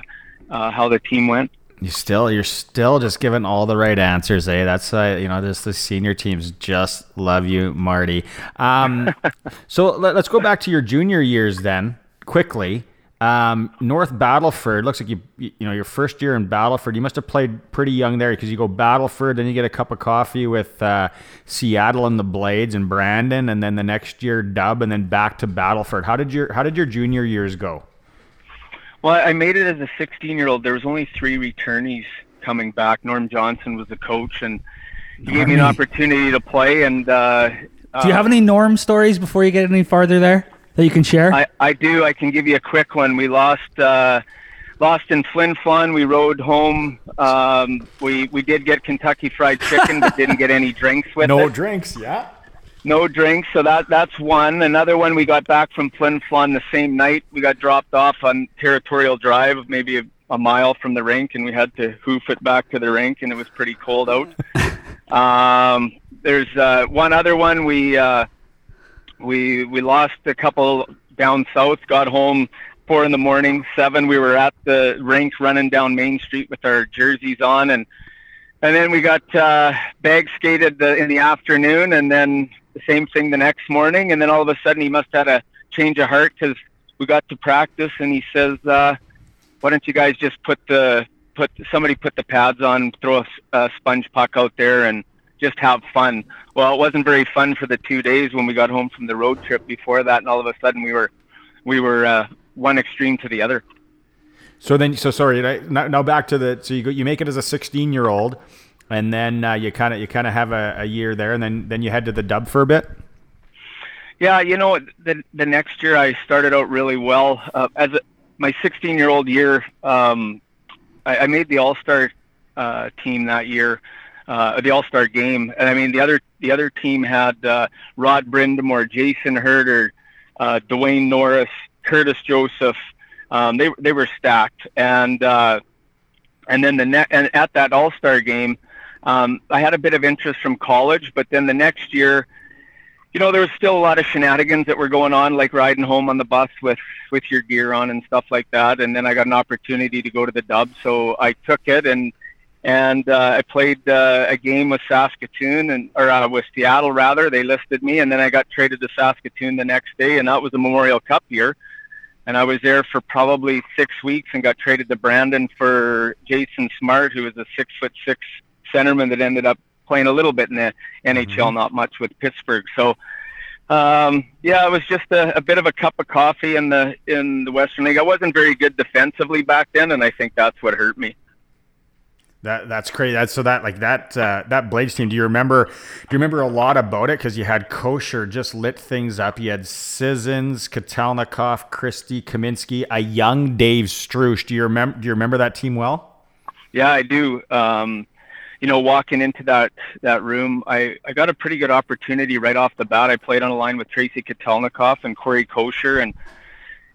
[SPEAKER 8] uh, how the team went.
[SPEAKER 4] You still you're still just giving all the right answers, eh? That's uh, you know this the senior teams just love you, Marty. Um, so let, us go back to your junior years then quickly. Um, North Battleford looks like you you know your first year in Battleford. You must have played pretty young there because you go Battleford, then you get a cup of coffee with uh, Seattle and the Blades and Brandon, and then the next year Dub, and then back to Battleford. How did your how did your junior years go?
[SPEAKER 8] Well, I made it as a 16 year old. There was only three returnees coming back. Norm Johnson was the coach, and he gave me an opportunity to play. And uh,
[SPEAKER 5] Do you have any Norm stories before you get any farther there that you can share?
[SPEAKER 8] I, I do. I can give you a quick one. We lost uh, lost in Flin Flon. We rode home. Um, we we did get Kentucky Fried Chicken, but didn't get any drinks with
[SPEAKER 4] No
[SPEAKER 8] it.
[SPEAKER 4] No drinks, yeah.
[SPEAKER 8] No drinks. So that that's one. Another one. We got back from Flin Flon the same night. We got dropped off on Territorial Drive, maybe a, a mile from the rink, and we had to hoof it back to the rink, and it was pretty cold out. um, there's uh, one other one. We uh, we we lost a couple down south. Got home four in the morning, seven. We were at the rink running down Main Street with our jerseys on, and and then we got uh, bag skated the, in the afternoon, and then the same thing the next morning. And then all of a sudden, he must have had a change of heart because we got to practice, and he says, uh, "Why don't you guys just put the put somebody put the pads on, throw a, a sponge puck out there, and just have fun." Well, it wasn't very fun for the two days when we got home from the road trip before that, and all of a sudden we were we were uh, one extreme to the other.
[SPEAKER 4] So then, so sorry. Now, now back to the. So you go, you make it as a 16 year old, and then uh, you kind of you kind of have a, a year there, and then then you head to the Dub for a bit.
[SPEAKER 8] Yeah, you know, the the next year I started out really well. Uh, as a, my 16 year old year, um, I, I made the All Star uh, team that year, uh, the All Star game, and I mean the other the other team had uh, Rod Brind'Amour, Jason Herter, uh, Dwayne Norris, Curtis Joseph. Um, they they were stacked, and uh, and then the ne- and at that All Star game, um, I had a bit of interest from college, but then the next year you know, there was still a lot of shenanigans that were going on, like riding home on the bus with with your gear on and stuff like that. And then I got an opportunity to go to the Dub, so I took it and and uh, I played uh, a game with Saskatoon and or uh, with Seattle rather. They listed me, and then I got traded to Saskatoon the next day, and that was the Memorial Cup year. And I was there for probably six weeks and got traded to Brandon for Jason Smart, who was a six foot six centerman that ended up playing a little bit in the NHL, not much with Pittsburgh. So Um, yeah, it was just a, a bit of a cup of coffee in the in the Western League. I wasn't very good defensively back then, and I think that's what hurt me.
[SPEAKER 4] That that's crazy. That's so that like that uh, that Blades team. Do you remember? Do you remember a lot about it? Because you had Kocur just lit things up. You had Scissons, Katelnikoff, Christie, Kaminski, a young Dave Struch. Do you remember? Do you remember that team well?
[SPEAKER 8] Yeah, I do. Um, you know, walking into that that room, I, I got a pretty good opportunity right off the bat. I played on a line with Tracy Katelnikoff and Corey Kocur, and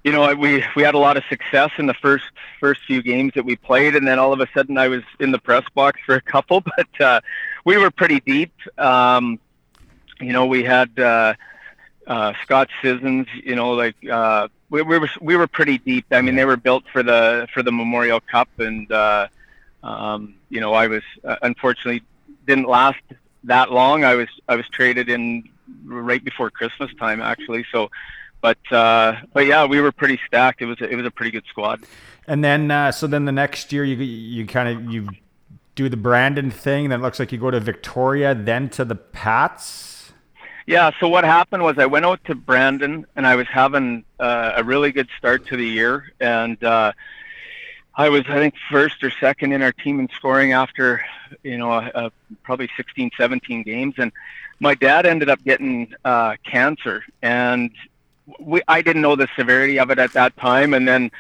[SPEAKER 8] you know, we we had a lot of success in the first first few games that we played, and then all of a sudden I was in the press box for a couple, but uh, we were pretty deep. Um, you know, we had uh, uh, Scott Scissons. You know, like uh, we, we were we were pretty deep. I mean, they were built for the for the Memorial Cup, and uh, um, you know, I was uh, unfortunately didn't last that long. I was I was traded in right before Christmas time, actually. So but uh, but yeah, we were pretty stacked. It was a, it was a pretty good squad.
[SPEAKER 4] And then uh, so then the next year you you kind of you do the Brandon thing. Then it looks like you go to Victoria, then to the Pats.
[SPEAKER 8] Yeah. So what happened was I went out to Brandon, and I was having uh, a really good start to the year, and uh, I was I think first or second in our team in scoring after you know uh, probably 16, 17 games, and my dad ended up getting uh, cancer, and we, I didn't know the severity of it at that time, and then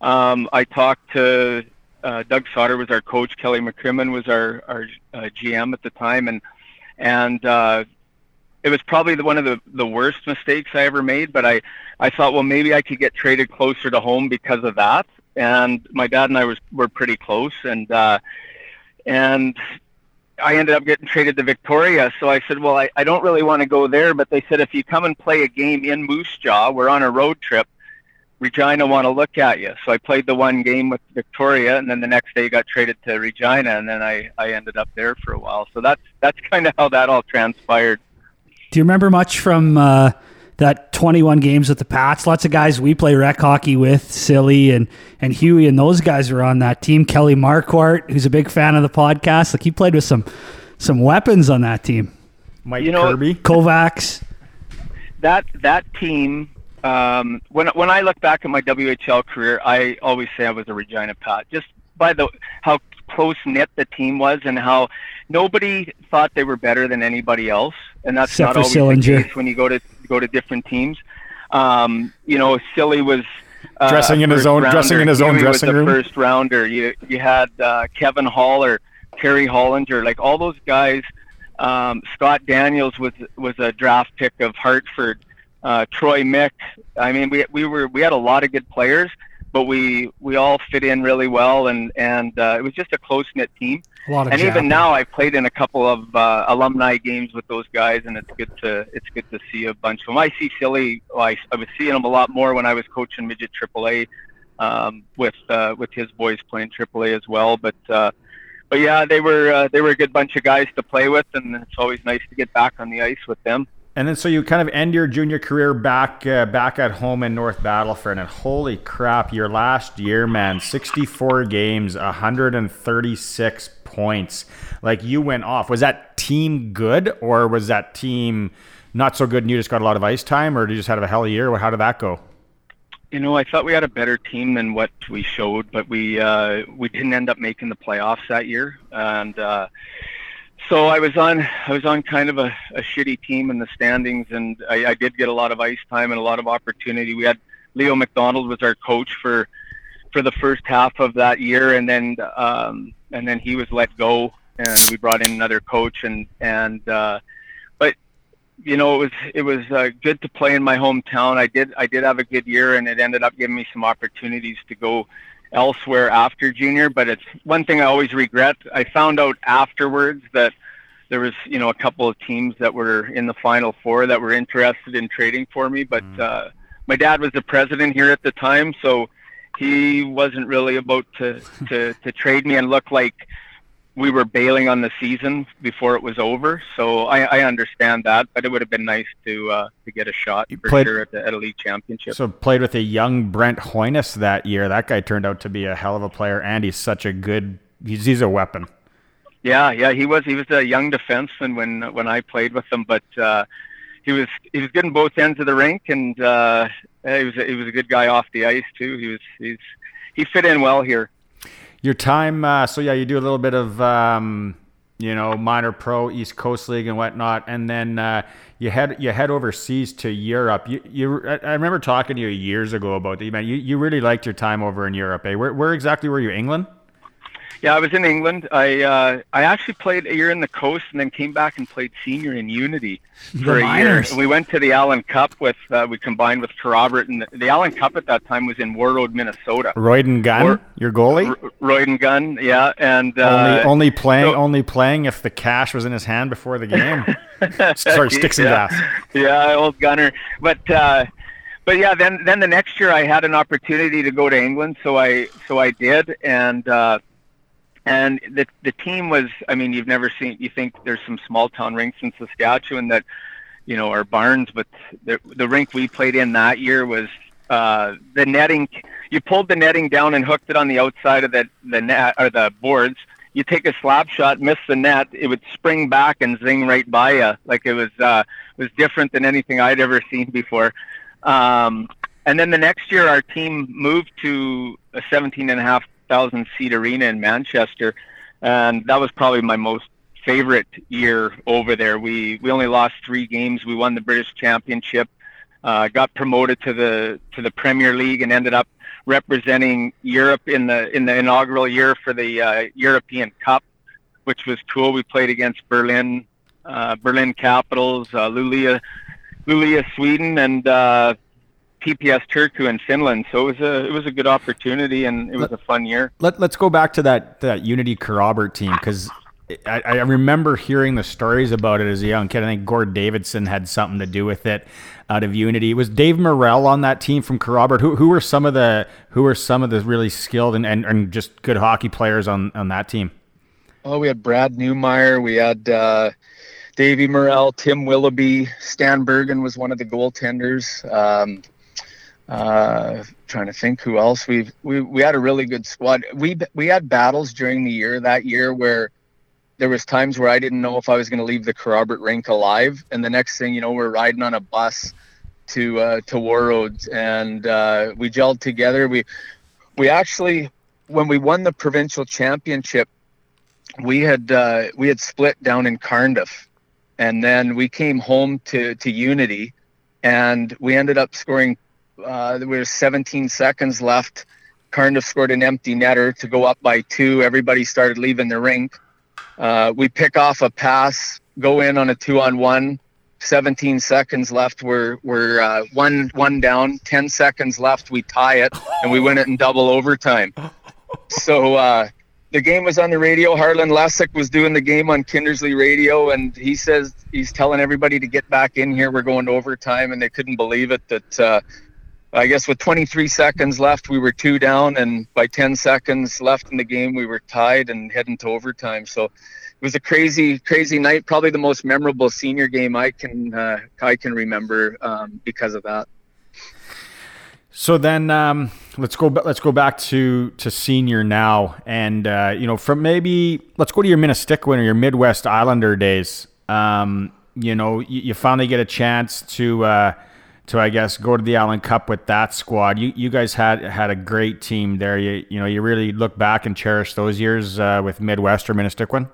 [SPEAKER 8] um, I talked to uh, Doug Sauter was our coach, Kelly McCrimmon was our our uh, GM at the time, and and uh, it was probably the, one of the the worst mistakes I ever made. But I I thought, well, maybe I could get traded closer to home because of that. And my dad and I was were pretty close, and uh, and I ended up getting traded to Victoria. So I said, well, I, I don't really want to go there. But they said, if you come and play a game in Moose Jaw, we're on a road trip. Regina want to look at you. So I played the one game with Victoria, and then the next day got traded to Regina, and then I, I ended up there for a while. So that's that's kind of how that all transpired.
[SPEAKER 5] Do you remember much from uh, that 21 games with the Pats? Lots of guys we play rec hockey with, Silly and and Huey, and those guys were on that team. Kelly Marquardt, who's a big fan of the podcast, like he played with some some weapons on that team.
[SPEAKER 4] Mike
[SPEAKER 8] You know-
[SPEAKER 4] Kirby.
[SPEAKER 5] Kovacs.
[SPEAKER 8] that that team um, when when I look back at my WHL career, I always say I was a Regina Pat, just by the how close knit the team was and how nobody thought they were better than anybody else, and that's
[SPEAKER 5] Except
[SPEAKER 8] not
[SPEAKER 5] for
[SPEAKER 8] always
[SPEAKER 5] Sillinger.
[SPEAKER 8] the case when you go to go to different teams. Um, you know, Silly was uh,
[SPEAKER 4] Dressing in his own- dressing in his own
[SPEAKER 8] Huey
[SPEAKER 4] dressing
[SPEAKER 8] was
[SPEAKER 4] room.
[SPEAKER 8] first rounder. You you had uh, Kevin Hall or Terry Hollinger, like all those guys. Um, Scott Daniels was was a draft pick of Hartford. Uh, Troy Mick. I mean, we we were we had a lot of good players, but we we all fit in really well, and and uh, it was just a close knit team.
[SPEAKER 6] A lot of
[SPEAKER 8] And even now, I've played in a couple of uh, alumni games with those guys, and it's good to it's good to see a bunch of them. I see Silly. Well, I, I was seeing him a lot more when I was coaching midget AAA um, with uh, with his boys playing AAA as well. But uh, but yeah, they were uh, they were a good bunch of guys to play with, and it's always nice to get back on the ice with them.
[SPEAKER 4] And then so you kind of end your junior career back uh, back at home in North Battleford, and holy crap, your last year, man, 64 games, 136 points. Like you went off. Was that team good, or was that team not so good, and you just got a lot of ice time, or did you just have a hell of a year? How did that go?
[SPEAKER 8] You know, I thought we had a better team than what we showed, but we uh, we didn't end up making the playoffs that year, and uh, so I was on I was on kind of a, a shitty team in the standings, and I, I did get a lot of ice time and a lot of opportunity. We had Leo McDonald was our coach for for the first half of that year, and then um, and then he was let go, and we brought in another coach, and and uh, but you know, it was it was uh, good to play in my hometown. I did I did have a good year, and it ended up giving me some opportunities to go elsewhere after junior. But it's one thing I always regret. I found out afterwards that there was you know a couple of teams that were in the final four that were interested in trading for me, but uh, my dad was the president here at the time, so he wasn't really about to to to trade me and look like we were bailing on the season before it was over. So I, I understand that, but it would have been nice to uh, to get a shot for
[SPEAKER 4] played-
[SPEAKER 8] sure at, the, at a league championship.
[SPEAKER 4] So played with a young Brent Hoynes that year. That guy turned out to be a hell of a player, and he's such a good. He's, he's a weapon.
[SPEAKER 8] Yeah, yeah, he was he was a young defenseman when when I played with him, but uh, he
[SPEAKER 9] was he was good in both ends of the rink, and uh, he was he was a good guy off the ice too. He was he's he fit in well here.
[SPEAKER 4] Your time, uh, so yeah, you do a little bit of um, you know minor pro East Coast League and whatnot, and then uh, you head you head overseas to Europe. You, you I remember talking to you years ago about that. Man, you you really liked your time over in Europe. Eh? Where where exactly were you? England?
[SPEAKER 9] Yeah, I was in England. I uh, I actually played a year in the coast, and then came back and played senior in Unity for a
[SPEAKER 5] minors.
[SPEAKER 9] year. We went to the Allen Cup with uh, we combined with Kerrobert, and the, the Allen Cup at that time was in Warroad, Minnesota.
[SPEAKER 4] Royden Gunn,
[SPEAKER 9] Or-
[SPEAKER 4] your goalie.
[SPEAKER 9] R- Royden Gunn, yeah, and uh,
[SPEAKER 4] only only playing
[SPEAKER 9] so-
[SPEAKER 4] only playing if the cash was in his hand before the game. Sorry, sticks and
[SPEAKER 9] yeah.
[SPEAKER 4] gas.
[SPEAKER 9] Yeah, old gunner. But uh, but yeah, then then the next year I had an opportunity to go to England, so I so I did, and uh, and the the team was. I mean, you've never seen. You think there's some small town rinks in Saskatchewan that you know are barns, but the the rink we played in that year was uh, the netting. You pulled the netting down and hooked it on the outside of the the net or the boards. You take a slap shot, miss the net, it would spring back and zing right by you. Like it was uh, was different than anything I'd ever seen before. Um, and then the next year, our team moved to a 17 and a half thousand seat arena in Manchester, and that was probably my most favorite year over there. We we only lost three games. We won the British Championship, uh, got promoted to the to the Premier League, and ended up representing Europe in the in the inaugural year for the uh, European Cup, which was cool. We played against Berlin, uh, Berlin Capitals, uh, Luleå, Luleå, Sweden, and TPS Turku in Finland. So it was a it was a good opportunity, and it was a fun year.
[SPEAKER 4] Let, let's go back to that that Unity Kerrobert team because I, I remember hearing the stories about it as a young kid. I think Gord Davidson had something to do with it out of Unity. Was Dave Morell on that team from Kerrobert? Who who were some of the who were some of the really skilled and, and, and just good hockey players on, on that team?
[SPEAKER 8] Oh, we had Brad Newmeyer. We had uh, Davey Morrell, Tim Willoughby, Stan Bergen was one of the goaltenders. Um, uh, trying to think who else we've we we had a really good squad. We we had battles during the year that year where there was times where I didn't know if I was going to leave the Kerrobert rink alive, and the next thing you know, we're riding on a bus to uh, to Warroads, and uh, we gelled together. We we actually when we won the provincial championship we had uh, we had split down in Cardiff, and then we came home to to Unity, and we ended up scoring. Uh, there was 17 seconds left. Cardiff scored an empty netter to go up by two. Everybody started leaving the rink. Uh, we pick off a pass, go in on a two on one. 17 seconds left. We're we're uh, one one down. 10 seconds left. We tie it, and we win it in double overtime. So. Uh, the game was on the radio. Harlan Lessick was doing the game on Kindersley radio, and he says he's telling everybody to get back in here. We're going to overtime, and they couldn't believe it. That uh, I guess with 23 seconds left, we were two down, and by 10 seconds left in the game, we were tied and heading to overtime. So it was a crazy, crazy night. Probably the most memorable senior game I can uh, I can remember um, because of that.
[SPEAKER 4] So then um, let's go. Let's go back to to senior now, and uh, you know, from maybe let's go to your Minnesota or your Midwest Islander days. Um, you know, you, you finally get a chance to uh, to I guess go to the Allen Cup with that squad. You you guys had had a great team there. You you know, you really look back and cherish those years uh, with Midwest or Minnestiquin.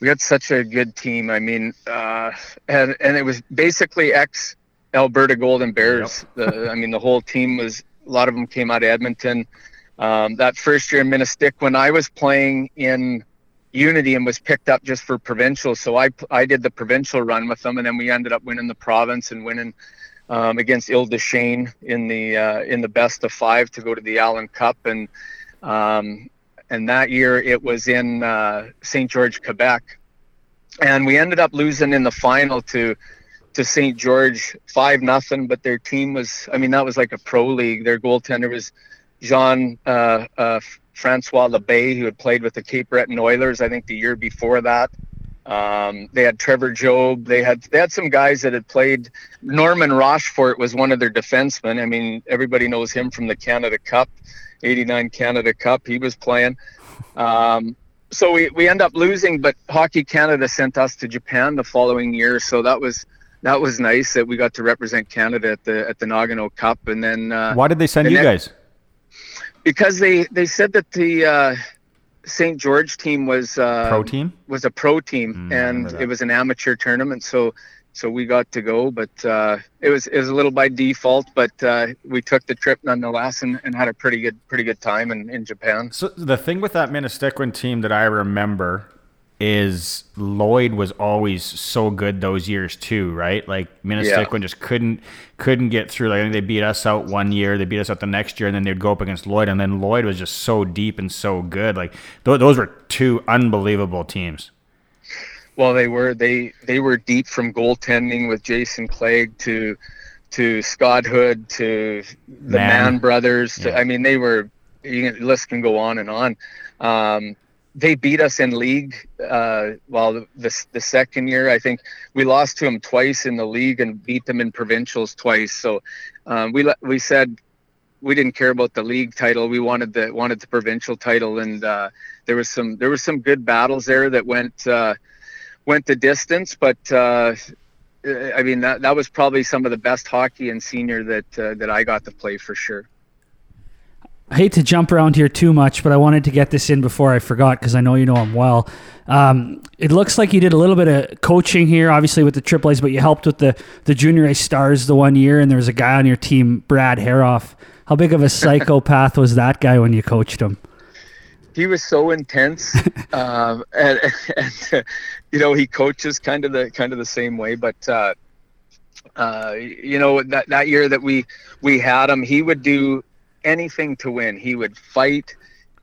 [SPEAKER 8] we had such a good team. I mean, uh, and and it was basically ex Alberta Golden Bears. The, I mean, the whole team was. A lot of them came out of Edmonton. Um, that first year in Minnestic, when I was playing in Unity and was picked up just for provincial, so I I did the provincial run with them, and then we ended up winning the province and winning um, against Ile de in the uh, in the best of five to go to the Allen Cup, and um, and that year it was in uh, St. George, Quebec, and we ended up losing in the final to to St. George five nothing. But their team was, I mean, that was like a pro league. Their goaltender was Jean uh, uh, Francois Labbé, who had played with the Cape Breton Oilers, I think, the year before that. Um, they had Trevor Jobe. They had they had some guys that had played. Norman Rochefort was one of their defensemen. I mean, everybody knows him from the Canada Cup, '89 Canada Cup. He was playing. Um, so we, we end up losing, but Hockey Canada sent us to Japan the following year. So that was that was nice that we got to represent Canada at the at the Nagano Cup, and then uh,
[SPEAKER 4] Why did they send you guys?
[SPEAKER 8] because they they said that the uh, St. George team was uh,
[SPEAKER 4] Pro team?
[SPEAKER 8] was a pro team,
[SPEAKER 4] Mm,
[SPEAKER 8] and it was an amateur tournament, so so we got to go, but uh, it was it was a little by default, but uh, we took the trip nonetheless, and, and had a pretty good pretty good time in, in Japan.
[SPEAKER 4] So the thing with that Minnesota team that I remember is Lloyd was always so good those years too, right? Like Minnesota just couldn't couldn't get through. Like I think they beat us out one year, they beat us out the next year, and then they'd go up against Lloyd, and then Lloyd was just so deep and so good. Like th- those were two unbelievable teams.
[SPEAKER 8] Well, they were they they were deep from goaltending with Jason Clegg to to Scott Hood to the
[SPEAKER 4] Man.
[SPEAKER 8] Mann brothers. To,
[SPEAKER 4] Yeah.
[SPEAKER 8] I mean, they were you can, the list can go on and on. Um, they beat us in league. Uh, well, the, the second year, I think we lost to them twice in the league and beat them in provincials twice. So um, we we said we didn't care about the league title. We wanted the wanted the provincial title, and uh, there was some there was some good battles there that went uh, went the distance. But uh, I mean that that was probably some of the best hockey and senior that uh, that I got to play for sure.
[SPEAKER 5] I hate to jump around here too much, but I wanted to get this in before I forgot because I know you know him well. Um, it looks like you did a little bit of coaching here, obviously with the AAA's, but you helped with the the Junior A Stars the one year, and there was a guy on your team, Brad Haroff. How big of a psychopath was that guy when you coached him?
[SPEAKER 8] he was so intense um, and, and you know he coaches kind of the kind of the same way but uh, uh, you know that that year that we we had him he would do anything to win. He would fight.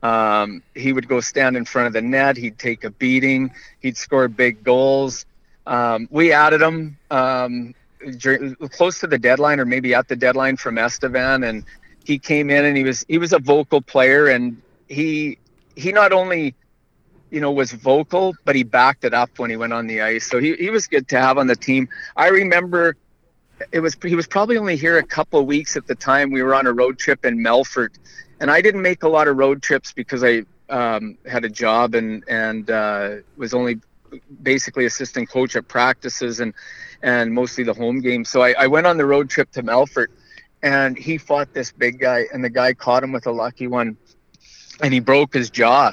[SPEAKER 8] Um, he would go stand in front of the net. He'd take a beating. He'd score big goals. Um, we added him um, close to the deadline or maybe at the deadline from Estevan and he came in and he was he was a vocal player and he he not only you know was vocal but he backed it up when he went on the ice. So he, he was good to have on the team. I remember it was he was probably only here a couple of weeks at the time we were on a road trip in melfort. And i didn't make a lot of road trips because i um, had a job and and uh, was only basically assistant coach at practices and and mostly the home games so I, I went on the road trip to melfort and he fought this big guy and the guy caught him with a lucky one and he broke his jaw.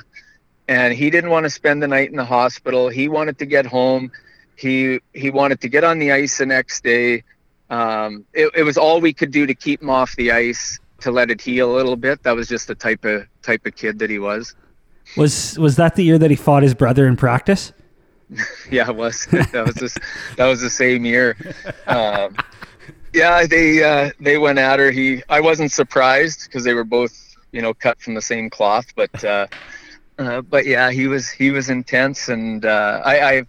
[SPEAKER 8] And he didn't want to spend the night in the hospital. He wanted to get home. He he wanted to get on the ice the next day um, it, it was all we could do to keep him off the ice to let it heal a little bit that was just the type of type of kid that he was
[SPEAKER 5] Was was that the year that he fought his brother in practice?
[SPEAKER 8] yeah, it was. that was this. That was the same year. Um, yeah, they uh, they went at her. He, I wasn't surprised because they were both, you know, cut from the same cloth. But, uh, uh, but yeah, he was he was intense, and uh, I, I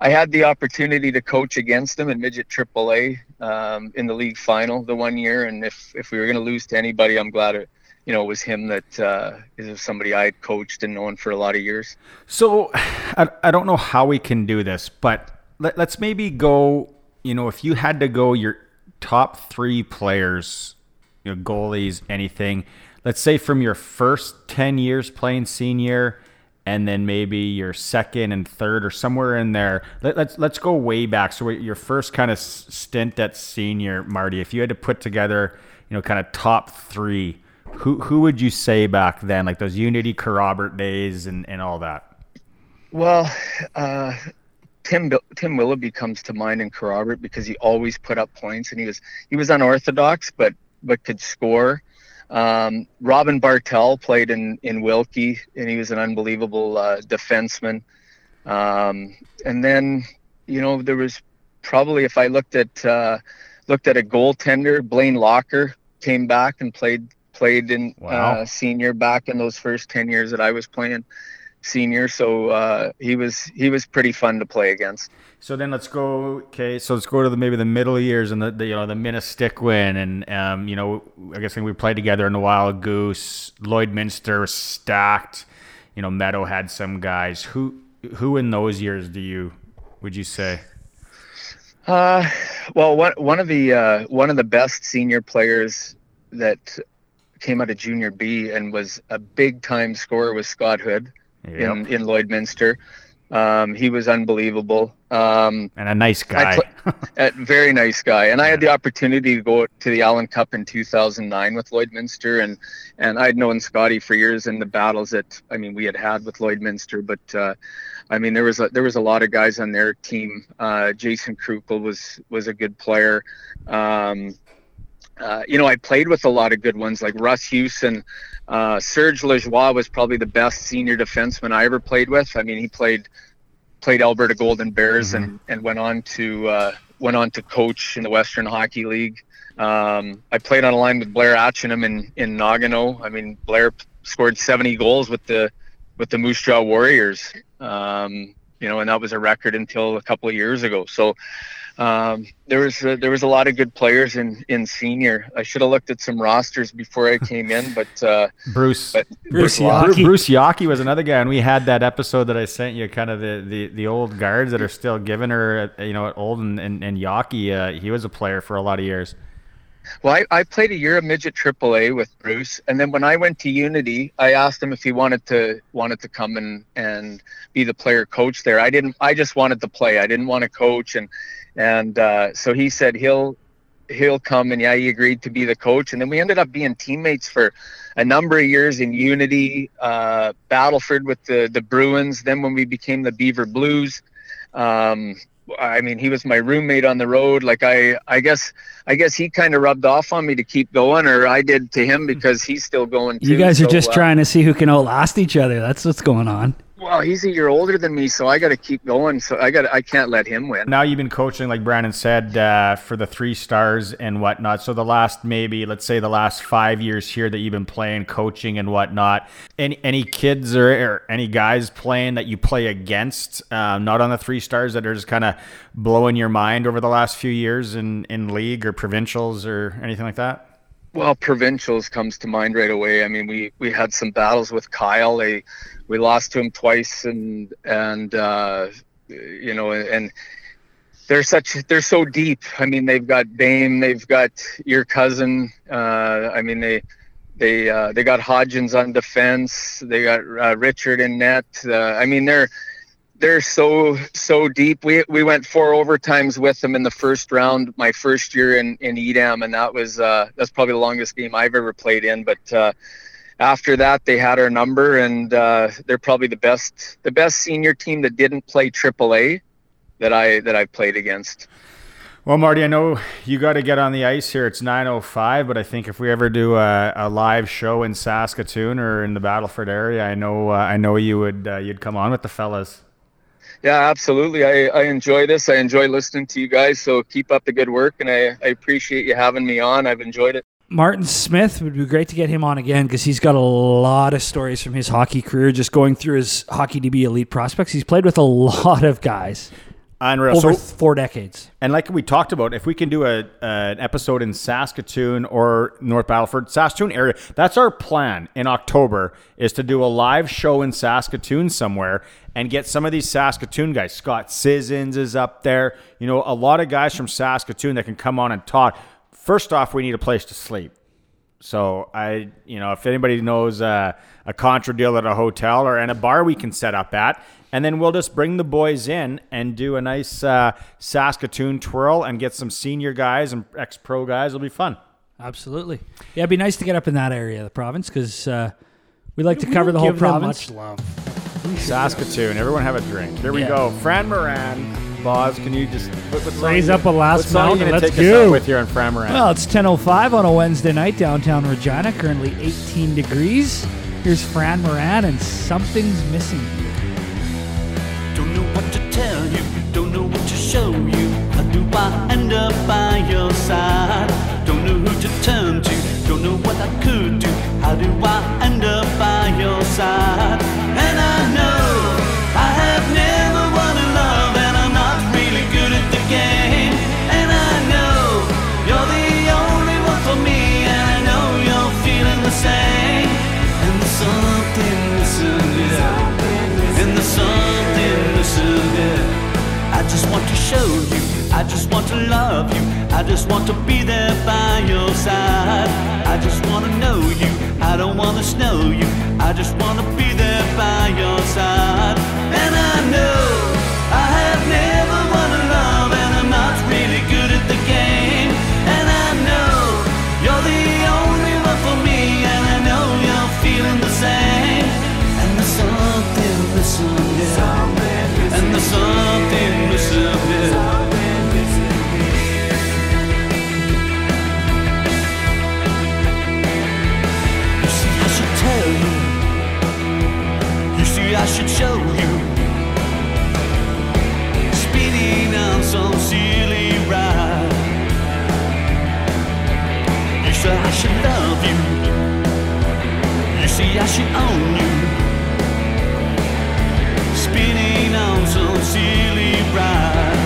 [SPEAKER 8] I had the opportunity to coach against him in midget AAA um, in the league final the one year. And if if we were going to lose to anybody, I'm glad it, you know, it was him that uh, is somebody I had coached and known for a lot of years.
[SPEAKER 4] So I, I don't know how we can do this, but let, let's maybe go, you know, if you had to go your top three players, you know, goalies, anything, let's say from your first 10 years playing senior and then maybe your second and third or somewhere in there. Let, let's let's go way back. So your first kind of stint at senior, Marty, if you had to put together, you know, kind of top three, who who would you say back then, like those Unity Robert days and, and all that?
[SPEAKER 8] Well, uh, Tim Tim Willoughby comes to mind in Robert because he always put up points and he was he was unorthodox but but could score. Um, Robin Bartel played in in Wilkie and he was an unbelievable uh, defenseman. Um, and then you know there was probably if I looked at uh, looked at a goaltender, Blaine Locker came back and played played in
[SPEAKER 4] Wow.
[SPEAKER 8] uh, senior back in those first ten years that I was playing senior. So uh, he was he was pretty fun to play against.
[SPEAKER 4] So then let's go. Okay, so let's go to the maybe the middle years and the, the you know the Minnestickwin and um you know I guess we played together in the Wild Goose. Lloydminster stacked. You know Meadow had some guys. Who who in those years do you would you say?
[SPEAKER 8] Uh, well, one one of the uh, one of the best senior players that came out of junior B and was a big time scorer was Scott Hood in, in Lloydminster. Um, he was unbelievable. Um,
[SPEAKER 4] and a nice guy.
[SPEAKER 8] a very nice guy. And I had the opportunity to go to the Allen Cup in 2009 with Lloydminster, and and I'd known Scotty for years in the battles that I mean we had had with Lloydminster. But uh, I mean there was a, there was a lot of guys on their team. Uh, Jason Krukel was was a good player. Um, uh, you know, I played with a lot of good ones like Russ Houston. Uh, Serge Lajoie was probably the best senior defenseman I ever played with. I mean, he played played Alberta Golden Bears and, and went on to uh, went on to coach in the Western Hockey League. Um, I played on a line with Blair Atcheynum in, in Nagano. I mean, Blair scored 70 goals with the with the Moose Jaw Warriors. Um, you know, and that was a record until a couple of years ago. So um, there was uh, there was a lot of good players in in senior. I should have looked at some rosters before I came in, but uh,
[SPEAKER 4] Bruce
[SPEAKER 8] but
[SPEAKER 5] Bruce
[SPEAKER 4] Bru-
[SPEAKER 5] Yockey.
[SPEAKER 4] Bruce Yockey was another guy, and we had that episode that I sent you, kind of the, the, the old guards that are still giving her, uh, you know, at old and and, and Yockey, uh, he was a player for a lot of years.
[SPEAKER 8] Well, I, I played a year of midget AAA with Bruce, and then when I went to Unity, I asked him if he wanted to wanted to come and and be the player coach there. I didn't. I just wanted to play. I didn't want to coach, and and uh, so he said he'll he'll come, and yeah, he agreed to be the coach, and then we ended up being teammates for a number of years in Unity, uh, Battleford with the the Bruins. Then when we became the Beaver Blues. Um, I mean, he was my roommate on the road. Like I, I guess, I guess he kind of rubbed off on me to keep going, or I did to him because he's still going. Too.
[SPEAKER 5] You guys are
[SPEAKER 8] So,
[SPEAKER 5] just
[SPEAKER 8] uh,
[SPEAKER 5] trying to see who can outlast each other. That's what's going on.
[SPEAKER 8] Well, he's a year older than me, so I got to keep going. So I got, I can't let him win.
[SPEAKER 4] Now you've been coaching, like Brandon said, uh, for the three stars and whatnot. So the last maybe, let's say, the last five years here that you've been playing, coaching and whatnot. Any any kids or, or any guys playing that you play against, uh, not on the three stars, that are just kind of blowing your mind over the last few years in in league or provincials or anything like that?
[SPEAKER 8] Well, provincials comes to mind right away. I mean, we we had some battles with Kyle. They we lost to him twice, and and uh, you know, and they're such they're so deep. I mean, they've got Dame, they've got your cousin. Uh, I mean, they they uh, they got Hodgins on defense. They got uh, Richard in net. Uh, I mean, they're they're so so deep. We we went four overtimes with them in the first round, my first year in in Edam, and that was uh, that's probably the longest game I've ever played in. But uh, after that, they had our number, and uh, they're probably the best the best senior team that didn't play AAA that I that I've played against.
[SPEAKER 4] Well, Marty, I know you got to get on the ice here. It's 9:05, but I think if we ever do a, a live show in Saskatoon or in the Battleford area, I know uh, I know you would uh, you'd come on with the fellas.
[SPEAKER 8] Yeah, absolutely. I, I enjoy this. I enjoy listening to you guys. So keep up the good work, and I, I appreciate you having me on. I've enjoyed it.
[SPEAKER 5] Martin Smith would be great to get him on again because he's got a lot of stories from his hockey career. Just going through his hockey DB elite prospects, he's played with a lot of guys
[SPEAKER 4] Unreal.
[SPEAKER 5] over
[SPEAKER 4] So-
[SPEAKER 5] four decades.
[SPEAKER 4] And like we talked about, if we can do a, an episode in Saskatoon or North Battleford, Saskatoon area, that's our plan in October is to do a live show in Saskatoon somewhere and get some of these Saskatoon guys. Scott Scissons is up there. You know, a lot of guys from Saskatoon that can come on and talk. First off, we need a place to sleep. So I, you know, if anybody knows uh, a contra deal at a hotel or in a bar we can set up at, and then we'll just bring the boys in and do a nice uh, Saskatoon twirl and get some senior guys and ex-pro guys. It'll be fun.
[SPEAKER 5] Absolutely. Yeah, it'd be nice to get up in that area of the province because uh, we like to
[SPEAKER 6] We
[SPEAKER 5] cover the whole
[SPEAKER 6] give
[SPEAKER 5] province.
[SPEAKER 6] Much love.
[SPEAKER 4] Saskatoon, everyone have a drink. Here we
[SPEAKER 5] Yeah.
[SPEAKER 4] go. Fran Moran, Boz, can you just what, what song
[SPEAKER 6] Raise
[SPEAKER 4] you-
[SPEAKER 6] up a last
[SPEAKER 4] what song
[SPEAKER 6] mountain,
[SPEAKER 4] You
[SPEAKER 6] let's
[SPEAKER 4] take us
[SPEAKER 6] go.
[SPEAKER 4] out with here on Fran Moran.
[SPEAKER 5] Well, it's 10.05 on a Wednesday night downtown Regina, currently 18 degrees. Here's Fran Moran and Something's Missing.
[SPEAKER 10] Tell you, to love you. I just want to be there by your side. I just want to know you. I don't want to snow you. I just want to be there by your side. And I know I have never won a love, and I'm not really good at the game. And I know you're the only one for me, and I know you're feeling the same. And there's something missing, yeah. And there's something She love you. You see, how she own you. Spinning on some silly ride.